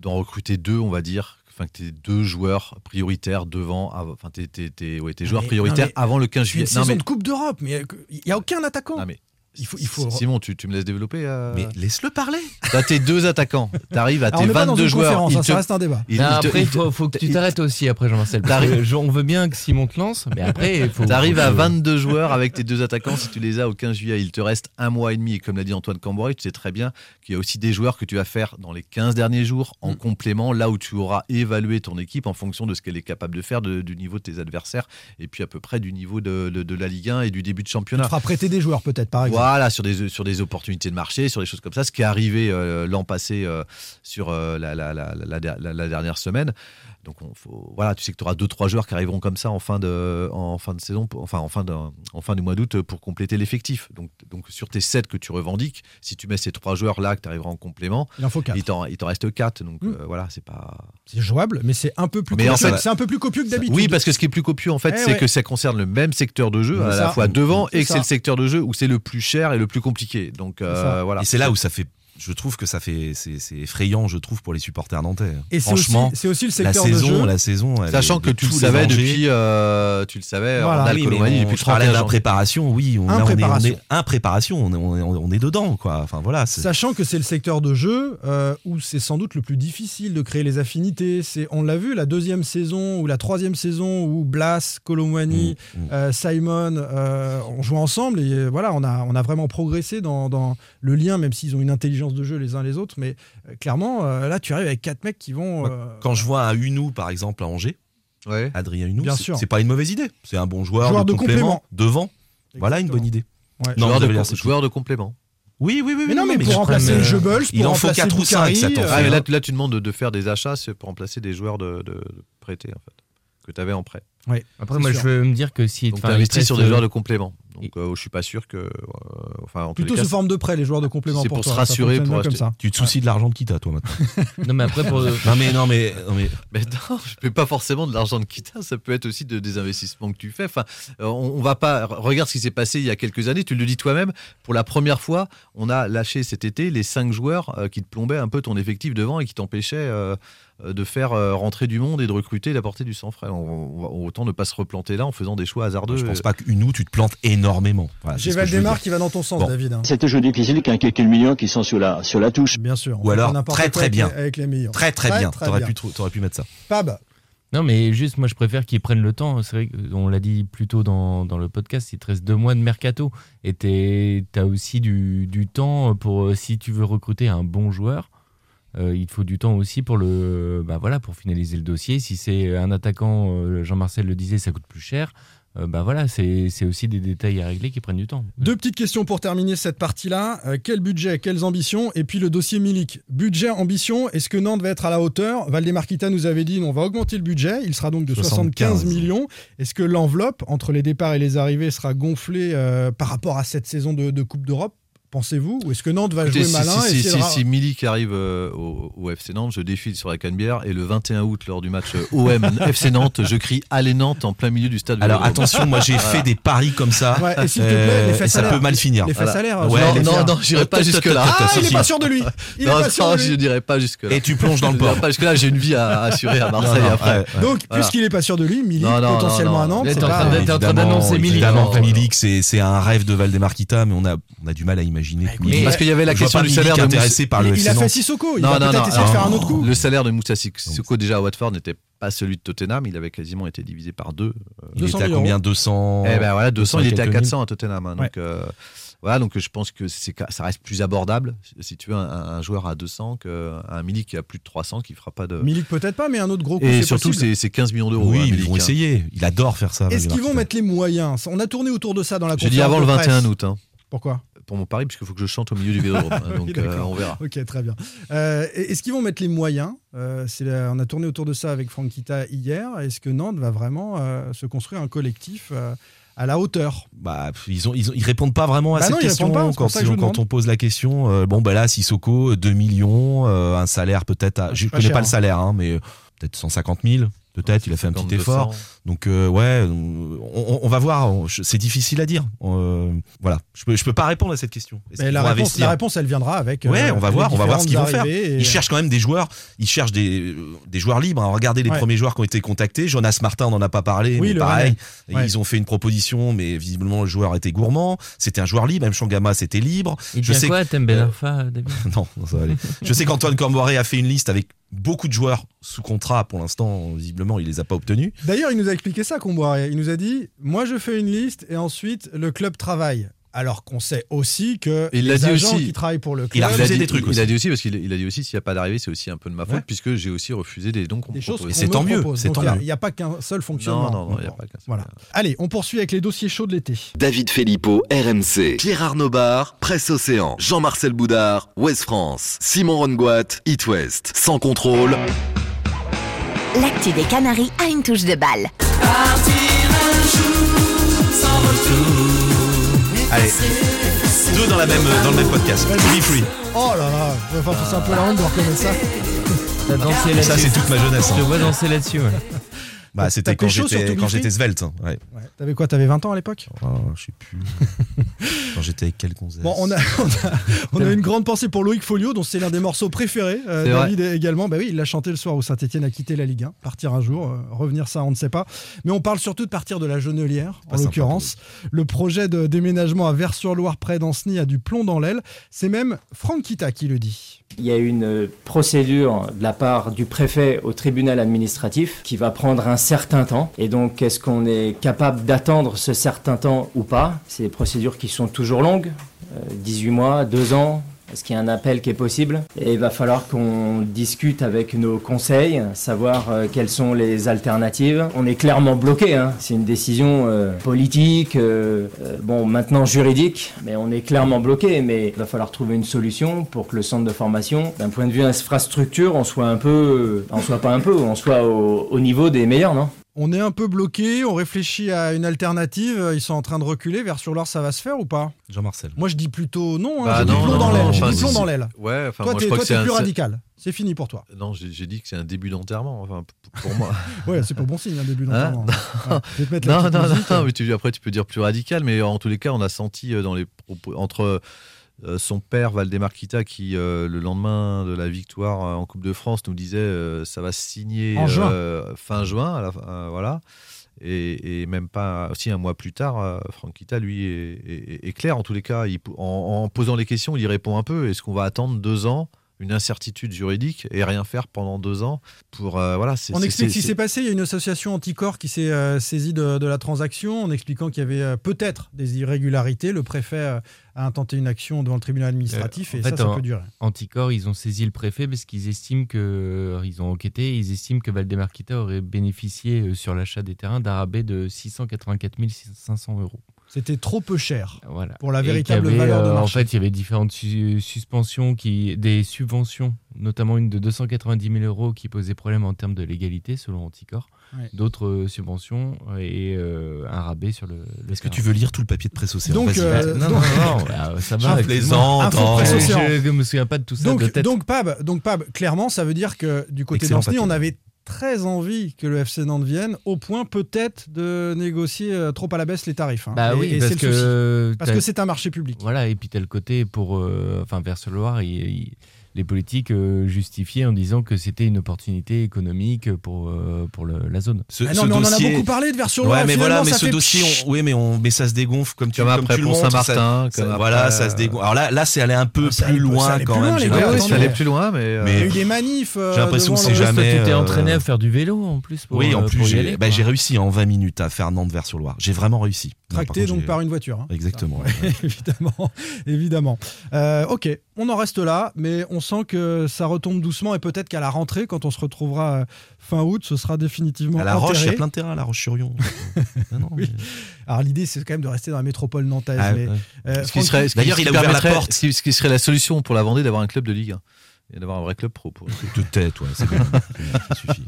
d'en recruter deux, on va dire. Enfin, que t'es deux joueurs prioritaires devant. Enfin, t'es, ouais, joueurs mais- prioritaires non, mais avant le 15 C'est une juillet. Non, saison mais, de Coupe d'Europe, mais il n'y a aucun attaquant. non, mais il faut. Il faut... Simon, tu, tu me laisses développer. euh Mais laisse-le parler. T'as tes deux attaquants. T'arrives à Alors, tes on n'est pas dans 22 une joueurs. Ils hein, te- ça reste un débat. Non, te- après, il te- faut, faut que tu t'arrêtes aussi après, Jean-Marcel. on veut bien que Simon te lance, mais après, il faut. T'arrives à que- 22 joueurs avec tes deux attaquants. Si tu les as au 15 juillet, il te reste un mois et demi. Et comme l'a dit Antoine Camboré, tu sais très bien qu'il y a aussi des joueurs que tu vas faire dans les 15 derniers jours en complément, là où tu auras évalué ton équipe en fonction de ce qu'elle est capable de faire, de- du niveau de tes adversaires et puis à peu près du niveau de, de- de la Ligue 1 et du début de Tu championnat. feras prêter des joueurs peut-être, par exemple. Sur des, sur des opportunités de marché, sur des choses comme ça, ce qui est arrivé euh, l'an passé euh, sur euh, la dernière semaine. Donc on, faut, voilà, tu sais que tu auras deux trois joueurs qui arriveront comme ça en fin de, en fin de saison, enfin en fin, de, en fin du mois d'août pour compléter l'effectif. Donc, donc sur tes 7 que tu revendiques, si tu mets ces trois joueurs là que tu arriveras en complément, Il en faut quatre. il t'en il t'en reste 4. Donc euh, voilà, c'est pas. C'est jouable, mais c'est un peu plus Mais en copieux. fait- c'est un peu plus copieux que d'habitude. Oui, parce que ce qui est plus copieux en fait, Eh c'est ouais. que ça concerne le même secteur de jeu, C'est à ça. la fois devant C'est et que ça. c'est le secteur de jeu où c'est le plus cher et le plus compliqué. Donc euh, voilà. Et c'est là où ça fait. Je trouve que ça fait, c'est effrayant, je trouve, pour les supporters nantais. Et c'est Franchement, c'est aussi le la secteur de saison, jeu. la saison, elle Sachant est que de tu le savais dangers. depuis, euh, tu le savais, Voilà. Oui, on- depuis je parlais 31 ans. d'impréparation, oui, on, là, on est, on Impréparation. est impréparation, on est, on est- on est dedans, quoi. Enfin voilà. Sachant que c'est le secteur de jeu euh, où c'est sans doute le plus difficile de créer les affinités. C'est, on l'a vu, la deuxième saison ou la troisième saison où Blas, Colomwani, Mm, euh, Simon euh, ont joué ensemble et voilà, on a, on a vraiment progressé dans, dans le lien, même s'ils ont une intelligence de jeu les uns les autres. Mais euh, clairement, euh, là, tu arrives avec quatre mecs qui vont. euh, Quand je vois un Unou, par exemple, à Angers, Adrien Unou, Bien c'est- sûr. c'est pas une mauvaise idée. C'est un bon joueur, Joueur de, de complément, complément. devant. Voilà une bonne idée. Ouais. Non, joueur, de, com- joueur complément. Oui, oui, oui. Mais non, mais pour je- remplacer mais, euh, Goebbels, il en faut remplacer 4 ou 5, Boukari, ça t'en euh, Ah, là, là, tu demandes de, de faire des achats c'est pour remplacer des joueurs de, de, de prêtés, en fait, que tu avais en prêt. Ouais, Après, c'est moi, sûr. je veux me dire que si. Donc, tu investis sur des joueurs de complément. Donc, euh, je suis pas sûr que. euh, enfin, en Plutôt sous forme de prêt, les joueurs de complément c'est pour, se rassurer, pour comme ça. Tu te soucies de l'argent de Kita, toi, maintenant. Non, mais après, pour. non, mais, non, mais, non, mais Mais non, je ne fais pas forcément de l'argent de Kita, ça peut être aussi de, des investissements que tu fais. Enfin, euh, on, on va pas. Regarde ce qui s'est passé il y a quelques années, tu le dis toi-même. Pour la première fois, on a lâché cet été les cinq joueurs euh, qui te plombaient un peu ton effectif devant et qui t'empêchaient euh, euh, de faire euh, rentrer du monde et de recruter et d'apporter du sang frais. On, autant ne pas se replanter là en faisant des choix hasardeux. je pense pas qu'Unou, tu te plantes énormément. Voilà, J'ai Valdemar qui va dans ton sens, Bon. David. hein. C'est un jeu difficile a quelques millions qui sont sur la, sur la touche. Bien sûr. Ou alors, n'importe très quoi très bien. Avec les millions. Très très bien. très T'aurais bien. pu, t'aurais pu mettre ça. Pab, Non, mais juste, moi, je préfère qu'ils prennent le temps. C'est vrai qu'on l'a dit plus tôt dans, dans le podcast, il te reste deux mois de mercato. Et tu as aussi du, du temps pour, euh, si tu veux recruter un bon joueur, euh, il faut du temps aussi pour, le, bah voilà, pour finaliser le dossier. Si c'est un attaquant, euh, Jean-Marcel le disait, ça coûte plus cher. Euh, bah voilà, c'est c'est aussi des détails à régler qui prennent du temps. deux petites questions pour terminer cette partie-là. Euh, quel budget, quelles ambitions Et puis le dossier Milik. Budget, ambition, est-ce que Nantes va être à la hauteur? Valdemar Kita nous avait dit on va augmenter le budget, il sera donc de 75, 75. millions. Est-ce que l'enveloppe entre les départs et les arrivées sera gonflée euh, par rapport à cette saison de, de Coupe d'Europe? Pensez-vous Ou est-ce que Nantes va Écoutez, jouer si, malin si, et si, Milik arrive euh, au, au FC Nantes, je défile sur la Canebière et le 21 août, lors du match euh, OM FC Nantes, je crie Allez Nantes en plein milieu du stade. Alors attention, moi j'ai fait des paris comme ça. Ouais, et plaît, faits ça peut mal finir. Les faits Voilà. salaires. Ouais, les- les non, non, j'irai pas jusque là. Ah, il est pas sûr de lui Il est non, pas sûr non, de lui. je dirais pas jusque là. Et tu plonges dans le port. Pas jusque là, j'ai une vie à, assurer à Marseille après. ouais, ouais. Donc, puisqu'il est pas sûr de lui, Milik, potentiellement à. Nantes, t'es en train d'annoncer Milik. Évidemment, Non, Milik, c'est un rêve de Valdemar Kita, mais on a, on a du mal à imaginer. Que Milik- Parce qu'il y avait la question du salaire de intéressé par le il, a fait. Sissoko, il Non, non, non, de faire un autre coup. Le salaire de Moussa Sissoko déjà à Watford n'était pas celui de Tottenham, il avait quasiment été divisé par deux. Il 200 était à 000 combien 200 Eh ben voilà, 200, il était à quelques 400 à Tottenham. hein, donc, euh, voilà, donc je pense que c'est, ça reste plus abordable si tu veux un, un joueur à 200 qu'un Milik qui a plus de 300 qui fera pas de. Milik peut-être pas, mais un autre gros coup, Et c'est surtout, c'est, c'est 15 millions d'euros. Oui, hein, ils vont hein. essayer. Il adore faire ça. Est-ce qu'ils vont mettre les moyens? On a tourné autour de ça dans la J'ai conférence dit avant le presse. 21 août. hein, Pourquoi? Pour mon pari, puisqu'il faut que je chante au milieu du vélodrome. hein, donc Oui, euh, on verra. Ok, très bien. Euh, Est-ce qu'ils vont mettre les moyens? Euh, la- On a tourné autour de ça avec Franck Kita hier. Est-ce que Nantes va vraiment se construire un collectif à la hauteur? Bah, ils, ont, ils, ont- ils répondent pas vraiment à Bah cette non, question pas, quand, vous quand on pose la question. euh, bon, bah là, Sissoko, 2 millions, euh, un salaire peut-être. à- Je connais cher, pas le hein. salaire, hein, mais peut-être 150 000. Peut-être, il a fait un 50, petit effort. 200. Donc, euh, ouais, on, va voir. C'est difficile à dire. Euh, voilà, je peux, je peux pas répondre à cette question. Mais la réponse, investir la réponse, elle viendra avec. Ouais, euh, on va voir, on va voir ce qu'ils vont faire. et- Ils cherchent quand même des joueurs. Ils cherchent des, des joueurs libres. Regardez les Ouais. premiers joueurs qui ont été contactés. Jonas Martin, on n'en a pas parlé, Oui, mais le pareil. Ouais. Ils ont fait une proposition, mais visiblement le joueur était gourmand. C'était un joueur libre. Même Changama, c'était libre. Il Je sais quoi, que- Arfa, non, non, ça va aller. Je sais qu'Antoine Corboiré a fait une liste avec beaucoup de joueurs sous contrat. Pour l'instant, visiblement, il les a pas obtenus. D'ailleurs, il nous a expliqué ça, Comboiré. Il nous a dit Moi, je fais une liste et ensuite, le club travaille. Alors qu'on sait aussi que Il les l'a dit agents aussi. qui travaillent pour le club. Il a refusé des trucs il aussi. a dit aussi parce qu'il il a dit aussi s'il n'y a pas d'arrivée, c'est aussi un peu de ma faute Ouais. puisque j'ai aussi refusé des dons qu'on des me propose. qu'on c'est tant mieux, il a-. Il n'y a pas qu'un seul fonctionnement. Non, non, non, il n'y a pas qu'un seul. Voilà. Allez, on poursuit avec les dossiers chauds de l'été. David Filippo, RMC. Pierre Arnaud Bar, Presse Océan. Jean-Marcel Boudard, Ouest France. Simon Rongoat, It West. Sans contrôle. L'actu des Canaries a une touche de balle. Partir un jour sans retour. Allez, deux dans, la même, dans le même podcast. Be free. Oh là là, il va falloir pousser un peu la honte de reconnaître ça. T'as dansé Ça, c'est toute ma jeunesse. Je te hein. vois danser là-dessus. ouais. Bah, c'était quand j'étais quand j'étais svelte. hein. Ouais. Ouais. T'avais quoi T'avais 20 ans à l'époque? Oh, je sais plus. quand j'étais avec quel gonzesse? Bon, on a, on, a, on a une grande pensée pour Loïc Folio, dont c'est l'un des morceaux préférés. Euh, David également. Bah oui, il l'a chanté le soir où Saint-Etienne a quitté la Ligue 1. Partir un jour, euh, revenir ça, on ne sait pas. Mais on parle surtout de partir de la Genelière, en l'occurrence. Le projet de déménagement à Vers-sur-Loire, près d'Ancenis, a du plomb dans l'aile. C'est même Franck Kita qui le dit. Il y a une procédure de la part du préfet au tribunal administratif qui va prendre un certain temps. Et donc, est-ce qu'on est capable d'attendre ce certain temps ou pas? C'est des procédures qui sont toujours longues, euh, 18 mois, 2 ans. Est-ce qu'il y a un appel qui est possible? Et il va falloir qu'on discute avec nos conseils, savoir euh, quelles sont les alternatives. On est clairement bloqué, hein. c'est une décision euh, politique, euh, bon maintenant juridique, mais on est clairement bloqué. Mais il va falloir trouver une solution pour que le centre de formation, d'un point de vue infrastructure, on soit un peu, on soit pas un peu, on soit au, au niveau des meilleurs, non? On est un peu bloqué, on réfléchit à une alternative. Ils sont en train de reculer. Vers-sur-Loire, ça va se faire ou pas? Jean-Marcel. Moi, je dis plutôt non. hein. Bah J'ai non, plomb dans l'aile. non, J'ai enfin, dit plomb si, dans si. l'aile. Ouais, enfin, toi, moi, t'es je crois toi, que c'est t'es un- plus radical. C'est fini pour toi. Non, j'ai dit que c'est un début d'enterrement, enfin, pour moi. Ouais, c'est pas bon signe, un début Hein d'enterrement. Ouais. Te non, non, non, mais tu, après tu peux dire plus radical, mais en tous les cas, on a senti euh, dans les propos entre euh, son père Valdemar Kita qui euh, le lendemain de la victoire euh, en Coupe de France nous disait euh, ça va se signer En juin. fin juin, à la fin, voilà. Et, et même pas aussi un mois plus tard, Franck Kita lui est, est- est clair en tous les cas. Il, en, en posant les questions, il y répond un peu. Est-ce qu'on va attendre deux ans? Une incertitude juridique et rien faire pendant deux ans pour euh, voilà. On explique ce qui s'est passé. Il y a une association anticorps qui s'est euh, saisie de, de la transaction en expliquant qu'il y avait euh, peut-être des irrégularités. Le préfet euh, a intenté une action devant le tribunal administratif Euh, et fait, ça, ça en- peut durer. Anticor, ils ont saisi le préfet parce qu'ils estiment que euh, ils ont enquêté, ils estiment que Valdemar Kita aurait bénéficié euh, sur l'achat des terrains d'un rabais de 684 500 euros. C'était trop peu cher Voilà. pour la véritable avait, valeur de euh, En marché. fait, il y avait différentes su- suspensions, qui, des subventions, notamment une de 290 000 euros qui posait problème en termes de légalité selon Anticor. Ouais. D'autres euh, subventions et euh, un rabais sur le. le Est-ce que tu veux lire tout le papier de presse océan Donc, euh, vas-y. Non, non, non, bah, ça va. Je plaisante. Oh. Je ne me souviens pas de tout ça de Donc, tête. donc, Pab, donc, Pab, clairement, ça veut dire que du côté papier. on avait très envie que le FC Nantes vienne, au point peut-être de négocier euh, trop à la baisse les tarifs. hein. Bah Et- oui, et parce que Parce que c'est un marché public. Voilà, et puis tel côté pour, euh, enfin, vers le Loire, il- il- les politiques euh, justifiaient en disant que c'était une opportunité économique pour, euh, pour le- la zone. Ce, Ah non, ce mais on en a dossier- beaucoup parlé de Vers-sur-Loire. Ouais, mais voilà, mais ça ce fait dossier, on, oui, mais on, mais ça se dégonfle comme tu, Comme comme après tu le pour montres, Saint-Martin, ça- comme voilà, ça se dégonfle. Alors là, là, c'est aller un peu Ah, ça plus loin quand plus même. loin, Ouais, ça allait plus loin, mais. euh, Il y a Mais- eu des manifs. euh, J'ai l'impression que c'est jamais, tu t'es euh, entraîné à faire du vélo en plus. Pour, Oui, en euh, plus, j'ai bah, j'ai réussi en 20 minutes à faire Nantes-Vers-sur-Loire. J'ai vraiment réussi. Tracté donc par une voiture. hein. Exactement. Évidemment, évidemment. Euh, ok, on en reste là, mais on sent que ça retombe doucement et peut-être qu'à la rentrée, quand on se retrouvera euh, fin août, ce sera définitivement À La Roche, il y a plein de terrains à La Roche-sur-Yon. Ah non, Oui. mais- Alors l'idée, c'est quand même de rester dans la métropole nantaise. Ah, mais, ouais. euh, Ce qui Francky- serait, ce qui- D'ailleurs, il a ouvert la porte. Ce qui, serait la solution pour la Vendée d'avoir un club de Ligue 1 et d'avoir un vrai club pro. Pour... De tête, ouais, c'est ça suffit.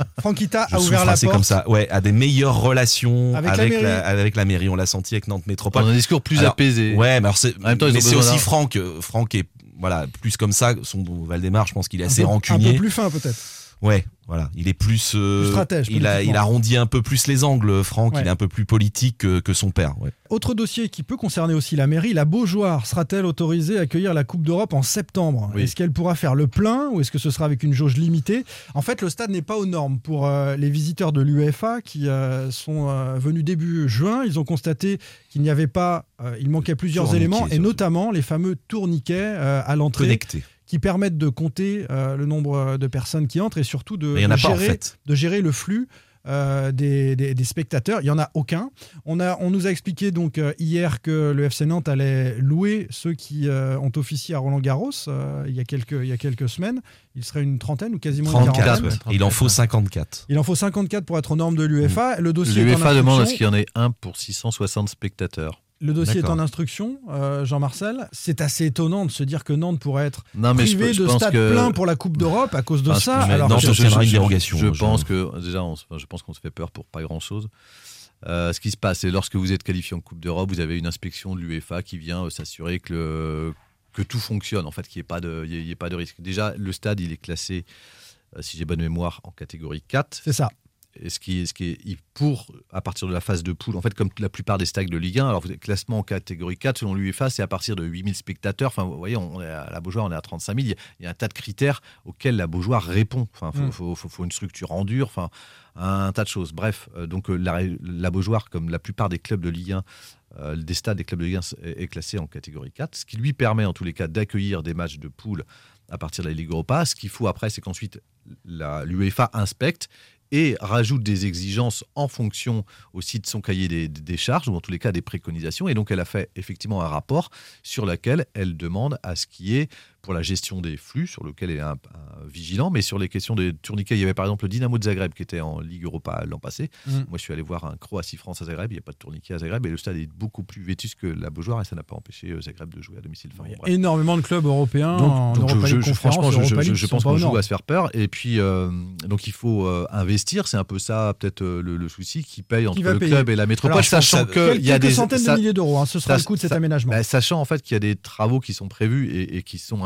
Je a ouvert la assez porte. comme ça. Ouais, à des meilleures relations Avec avec, la la, mairie. avec la mairie. On l'a senti avec Nantes Métropole. On a un discours plus Alors, apaisé. Ouais, mais c'est, aussi Franck. Franck est voilà plus comme ça. Son Valdemar, je pense qu'il est Un assez peu- rancunier. Un peu plus fin peut-être. Ouais, voilà, il est plus, euh, Plus stratège, il a, il arrondit un peu plus les angles. Franck, Ouais. il est un peu plus politique que, que son père. Ouais. Autre dossier qui peut concerner aussi la mairie, la Beaujoire sera-t-elle autorisée à accueillir la Coupe d'Europe en septembre? Oui. Est-ce qu'elle pourra faire le plein ou est-ce que ce sera avec une jauge limitée? En fait, le stade n'est pas aux normes pour euh, les visiteurs de l'UEFA qui euh, sont venus début juin. Ils ont constaté qu'il n'y avait pas, il manquait plusieurs éléments et notamment les fameux tourniquets à l'entrée Connecté. Qui permettent de compter euh, le nombre de personnes qui entrent et surtout de, pas en gérer, fait. de gérer le flux euh, des, des- des spectateurs. Il n'y en a aucun. On, a, on nous a expliqué donc euh, hier que le FC Nantes allait louer ceux qui euh, ont officié à Roland Garros euh, il, y a quelques, il y a quelques semaines. Il serait une trentaine ou quasiment une 34. quarantaine. ouais. Il en faut 54. Il en faut 54 pour être aux normes de l'UEFA. Le dossier L'UEFA demande à ce qu'il y en ait un pour 660 spectateurs. Le dossier est en instruction, euh, Jean-Marcel. C'est assez étonnant de se dire que Nantes pourrait être Non, mais je privé je de stade que- plein pour la Coupe d'Europe à cause de Enfin, ça. je- alors non, je- je- une dérogation, pense que déjà, on, je pense qu'on se fait peur pour pas grand chose. ce qui se passe, c'est lorsque vous êtes qualifié en Coupe d'Europe, vous avez une inspection de l'UEFA qui vient euh, s'assurer que, le- que tout fonctionne, en fait, qu'il n'y ait, pas de- y ait- il y ait pas de risque. Déjà, le stade, il est classé, euh, si j'ai bonne mémoire, en catégorie 4. C'est ça. Et ce qui est, ce qui est il- pour, à partir de la phase de poule, en fait, comme la plupart des stades de Ligue 1, alors vous êtes classement en catégorie 4, selon l'UEFA, c'est à partir de 8000 spectateurs. Enfin, vous voyez, on est à la Beaujoire, on est à 35 000. Il y a- il un tas de critères auxquels la Beaujoire répond. Enfin, faut, Mm. faut, faut- faut une structure en dur, enfin, un tas de choses. Bref, euh, donc euh, la, la Beaujoire, comme la plupart des clubs de Ligue 1, euh, des stades des clubs de Ligue 1 est, est classé en catégorie 4, ce qui lui permet en tous les cas d'accueillir des matchs de poule à partir de la Ligue Europa. Ce qu'il faut après, c'est qu'ensuite l'UEFA inspecte et rajoute des exigences en fonction aussi de son cahier des, charges, ou en tous les cas des préconisations. Et donc elle a fait effectivement un rapport sur lequel elle demande à ce qui est pour la gestion des flux, sur lequel elle est un, un vigilant, mais sur les questions des tourniquets, il y avait par exemple le Dynamo de Zagreb qui était en Ligue Europa l'an passé. Mm. Moi je suis allé voir un Croatie-France à Zagreb, il n'y a pas de tourniquet à Zagreb, et le stade est beaucoup plus vétus que la Beaujoire, et ça n'a pas empêché euh, Zagreb de jouer à domicile. Enfin, bon, bref. Énormément de clubs européens en Donc, Europa je, franchement, je, Europa League, pense qu'on joue à se faire peur. Et puis, euh, donc il faut euh, investir. C'est un peu ça, peut-être euh, le, le souci qui paye entre Qui le payer club et la métropole, Alors, sachant qu'il y a des centaines de milliers d'euros, hein, ce sera ça- le coût de cet ça- aménagement. bah, sachant en fait qu'il y a des travaux qui sont prévus et, et qui sont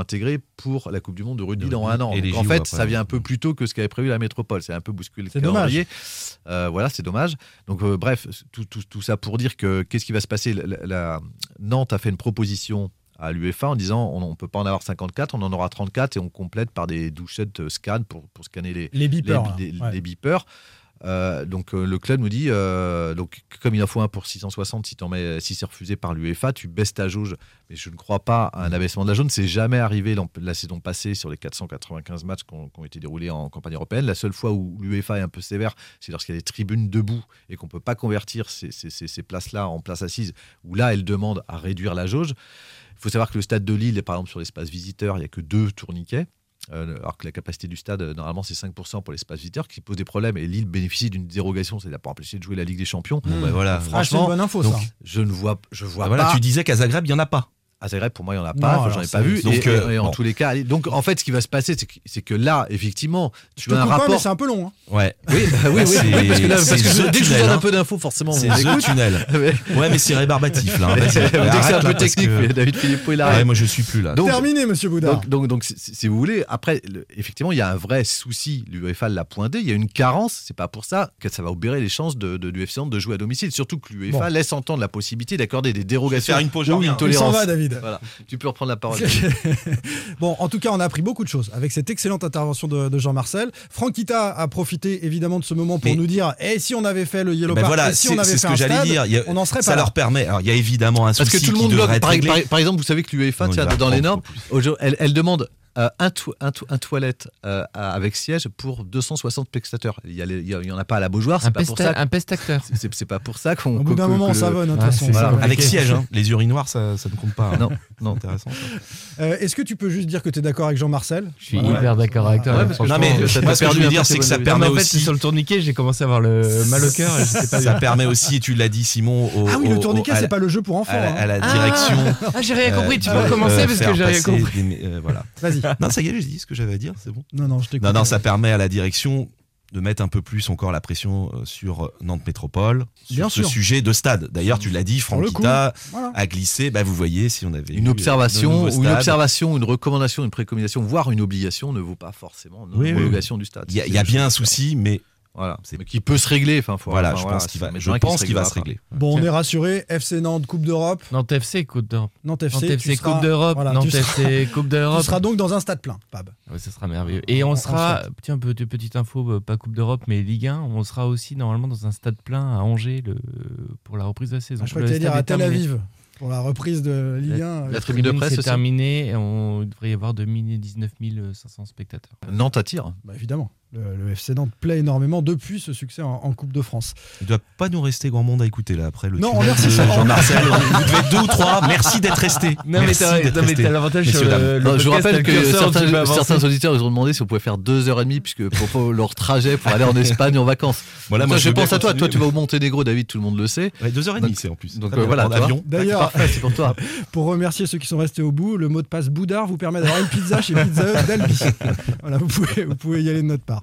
pour la Coupe du Monde de rugby dans un an. et Donc, en fait, après, ça vient un peu plus tôt que ce qu'avait prévu la métropole. C'est un peu bousculé C'est dommage. Euh, voilà, c'est dommage. Donc, euh, bref, tout, tout- tout ça pour dire que qu'est-ce qui va se passer? La- la- la- Nantes a fait une proposition à l'UEFA en disant on ne peut pas en avoir 54, on en aura 34 et on complète par des douchettes euh, scan pour, pour scanner les, Les beepers, les, Ouais. les beepers. Euh, donc euh, le club nous dit euh, donc comme il en faut un pour 660 si t'en mets si c'est refusé par l'UEFA tu baisses ta jauge. Mais je ne crois pas à un abaissement de la jaune c'est jamais arrivé la saison passée sur les 495 matchs qui ont, été déroulés en campagne européenne. La seule fois où l'UEFA est un peu sévère c'est lorsqu'il y a des tribunes debout et qu'on peut pas convertir ces, ces- ces- ces places là en places assises où là elle demande à réduire la jauge. Il faut savoir que le stade de Lille, par exemple, sur l'espace visiteur, il n'y a que deux tourniquets. Euh, alors que la capacité du stade, euh, normalement, c'est 5% pour l'espace visiteur, qui pose des problèmes. Et Lille bénéficie d'une dérogation, c'est-à-dire pour empêcher de jouer la Ligue des Champions. Bon, bah, voilà. Donc, Ah, c'est une franchement, bonne info, donc, ça. je ne vois, je vois Bah voilà, pas. tu disais qu'à Zagreb, il n'y en a pas. À Zagreb, pour moi, il n'y en a pas. J'en ai pas vu. donc, et, euh, et en bon. tous les cas, allez, donc en fait, ce qui va se passer, c'est que, là, effectivement, tu Je as un rapport. mais c'est un peu long. hein. Ouais. Oui, bah oui, Bah, oui, c'est- oui, parce que là, parce c'est que je- The dès que je vous donne un hein. peu d'infos, forcément, C'est écoute. Tunnel. Ouais. Mais c'est rébarbatif là. hein. Dès que c'est un peu technique, que- David Philippot, il. Ouais, moi je suis plus là. Donc- Terminé, monsieur Boudard. Donc, donc, donc, si, vous voulez, après, le- effectivement, il y a un vrai souci. L'UEFA l'a pointé. Il y a une carence. C'est pas pour ça que ça va obérer les chances de, de, du FC Nantes de jouer à domicile. Surtout que l'UEFA laisse entendre la possibilité d'accorder des dérogations faire une pause, je ou une tolérance. David. Voilà. Tu peux reprendre la parole. Bon, en tout cas, on a appris beaucoup de choses avec cette excellente intervention de, de Jean-Marcel. Franquita a profité évidemment de ce moment pour Mais- nous dire et si on avait fait le Yellow Ben Park, voilà, et si c'est on avait fait ce que un stade, dire. A- on n'en serait ça pas là. leur permet. Alors, il y a évidemment un Parce souci que tout le qui monde devrait doit. être Par, réglé. par- par exemple, vous savez que l'UEFA, dans les normes, elle demande euh, un, to- un, to- un toilette euh, avec siège pour 260 spectateurs. Il y, a les- il y a- il y en a pas à la Beaujoire. C'est Un, pas pour ça. un pestacteur. C'est- pas pour ça qu'on. Au bout d'un moment, on savonne, hein, de toute Ouais, façon. ça. Avec siège, hein. les urinoirs, ça, ça ne compte pas. hein. Non, non. Intéressant. ça. Euh, Est-ce que tu peux juste dire que tu es d'accord avec Jean-Marcel? Je suis Ouais. hyper d'accord avec toi. Ouais, parce que Non, mais ça t'a moi, ce que je perdu veux dire, c'est que ça permet en fait, aussi. sur le tourniquet, j'ai commencé à avoir le mal au cœur. Ça permet aussi, et tu l'as dit, Simon, au, Ah oui, le tourniquet, c'est pas le jeu pour enfants. à la, hein. à la Ah, direction. Ah, j'ai rien compris. Tu peux recommencer euh, parce que j'ai rien compris. voilà. Vas-y. Non, ça y est, j'ai dit ce que j'avais à dire, c'est bon. Non, non, je t'écoute. Non, non, ça permet à la direction de mettre un peu plus encore la pression euh, sur Nantes Métropole, sur Bien ce sûr. sujet de stade. D'ailleurs, tu l'as dit, Franquita voilà. a glissé. Bah, vous voyez, si on avait Une euh, observation, ou une stades. observation, une recommandation, une préconisation, voire une obligation ne vaut pas forcément une Oui, oui. homologation du stade. Il y a, y bien un souci, mais Voilà. Mais qui peut se régler. Enfin, faut- voilà, enfin, je voilà, pense qu'il va, je pense se qu'il va se régler. Bon, on est rassuré. FC Nantes, Coupe d'Europe. Nantes FC, Coupe d'Europe. Nantes FC, Nantes tu FC, seras- Coupe d'Europe. voilà, Nantes tu seras- FC, Coupe Tu d'Europe. seras donc dans un stade plein, Pab. Ouais, ça sera merveilleux. Et on, sera, tiens, petite, petite info, euh, pas Coupe d'Europe, mais Ligue 1, on sera aussi normalement dans un stade plein à Angers le, pour la reprise de la saison. Je crois que tu dire à Tel. Aviv pour la reprise de Ligue 1. La tribune de presse c'est aussi. terminé et on il devrait y avoir 2019 500 spectateurs. Nantes attire. Bah, évidemment. Le, le FC Nantes plaît énormément depuis ce succès en, en Coupe de France. Il doit pas nous rester grand monde à écouter là après le Non, ça. Jean-Marcel. Vous devez être deux ou trois. Merci d'être resté. Non, mais Merci mais t'as l'avantage sur le- dames. le- Non, je vous podcast, rappelle que certains, auditeurs ils ont demandé si on pouvait faire deux heures et demie puisque pour, pour leur trajet pour aller en Espagne en vacances. Voilà, Donc moi, je pense à toi. Toi, tu vas au Monténégro, David, tout le monde le sait. Ouais, deux heures et demie, Donc- c'est en plus. Donc Très euh, voilà. D'ailleurs, c'est pour toi. pour remercier ceux qui sont restés au bout, le mot de passe Boudard vous permet d'avoir une pizza chez Pizza Hut d'Albi. voilà, vous pouvez y aller de notre part.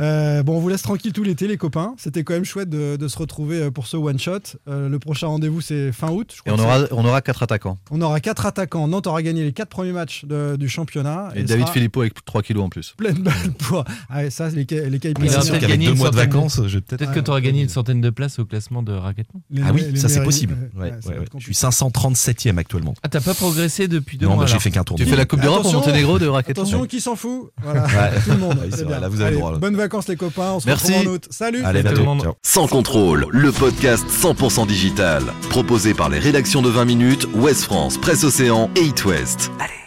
Euh, bon, on vous laisse tranquille tout l'été, les copains. C'était quand même chouette de, de se retrouver euh, pour ce one shot. Euh, le prochain rendez-vous, c'est fin août. je Et on aura, on aura quatre attaquants. on aura quatre attaquants. Nantes aura gagné les quatre premiers matchs de- du championnat. Et David Philippot avec 3 kilos en plus. Pleine balle pour. Ah ça, les, ca- les cailles Il peut-être qu'avec gagné deux une mois de vacances, peut-être. Que tu auras gagné une centaine de places au classement de Racquettement. Les- Ah oui, ça c'est possible. Ouais, ouais, ouais, Je suis 537e actuellement. Ah, t'as pas progressé depuis deux Non, mois bah, j'ai fait qu'un tour. Tu fais la. Coupe d'Europe au. Monténégro de raquettes Attention, qui s'en fout Voilà, Ouais. tout le monde. Là, vous avez droit, là. Vacances, les copains. On se Merci. retrouve en août. Salut Allez, Tout le bientôt. monde. Ciao. Sans contrôle, le podcast 100% digital. Proposé par les rédactions de 20 minutes, Ouest France, Presse Océan et It West. Allez.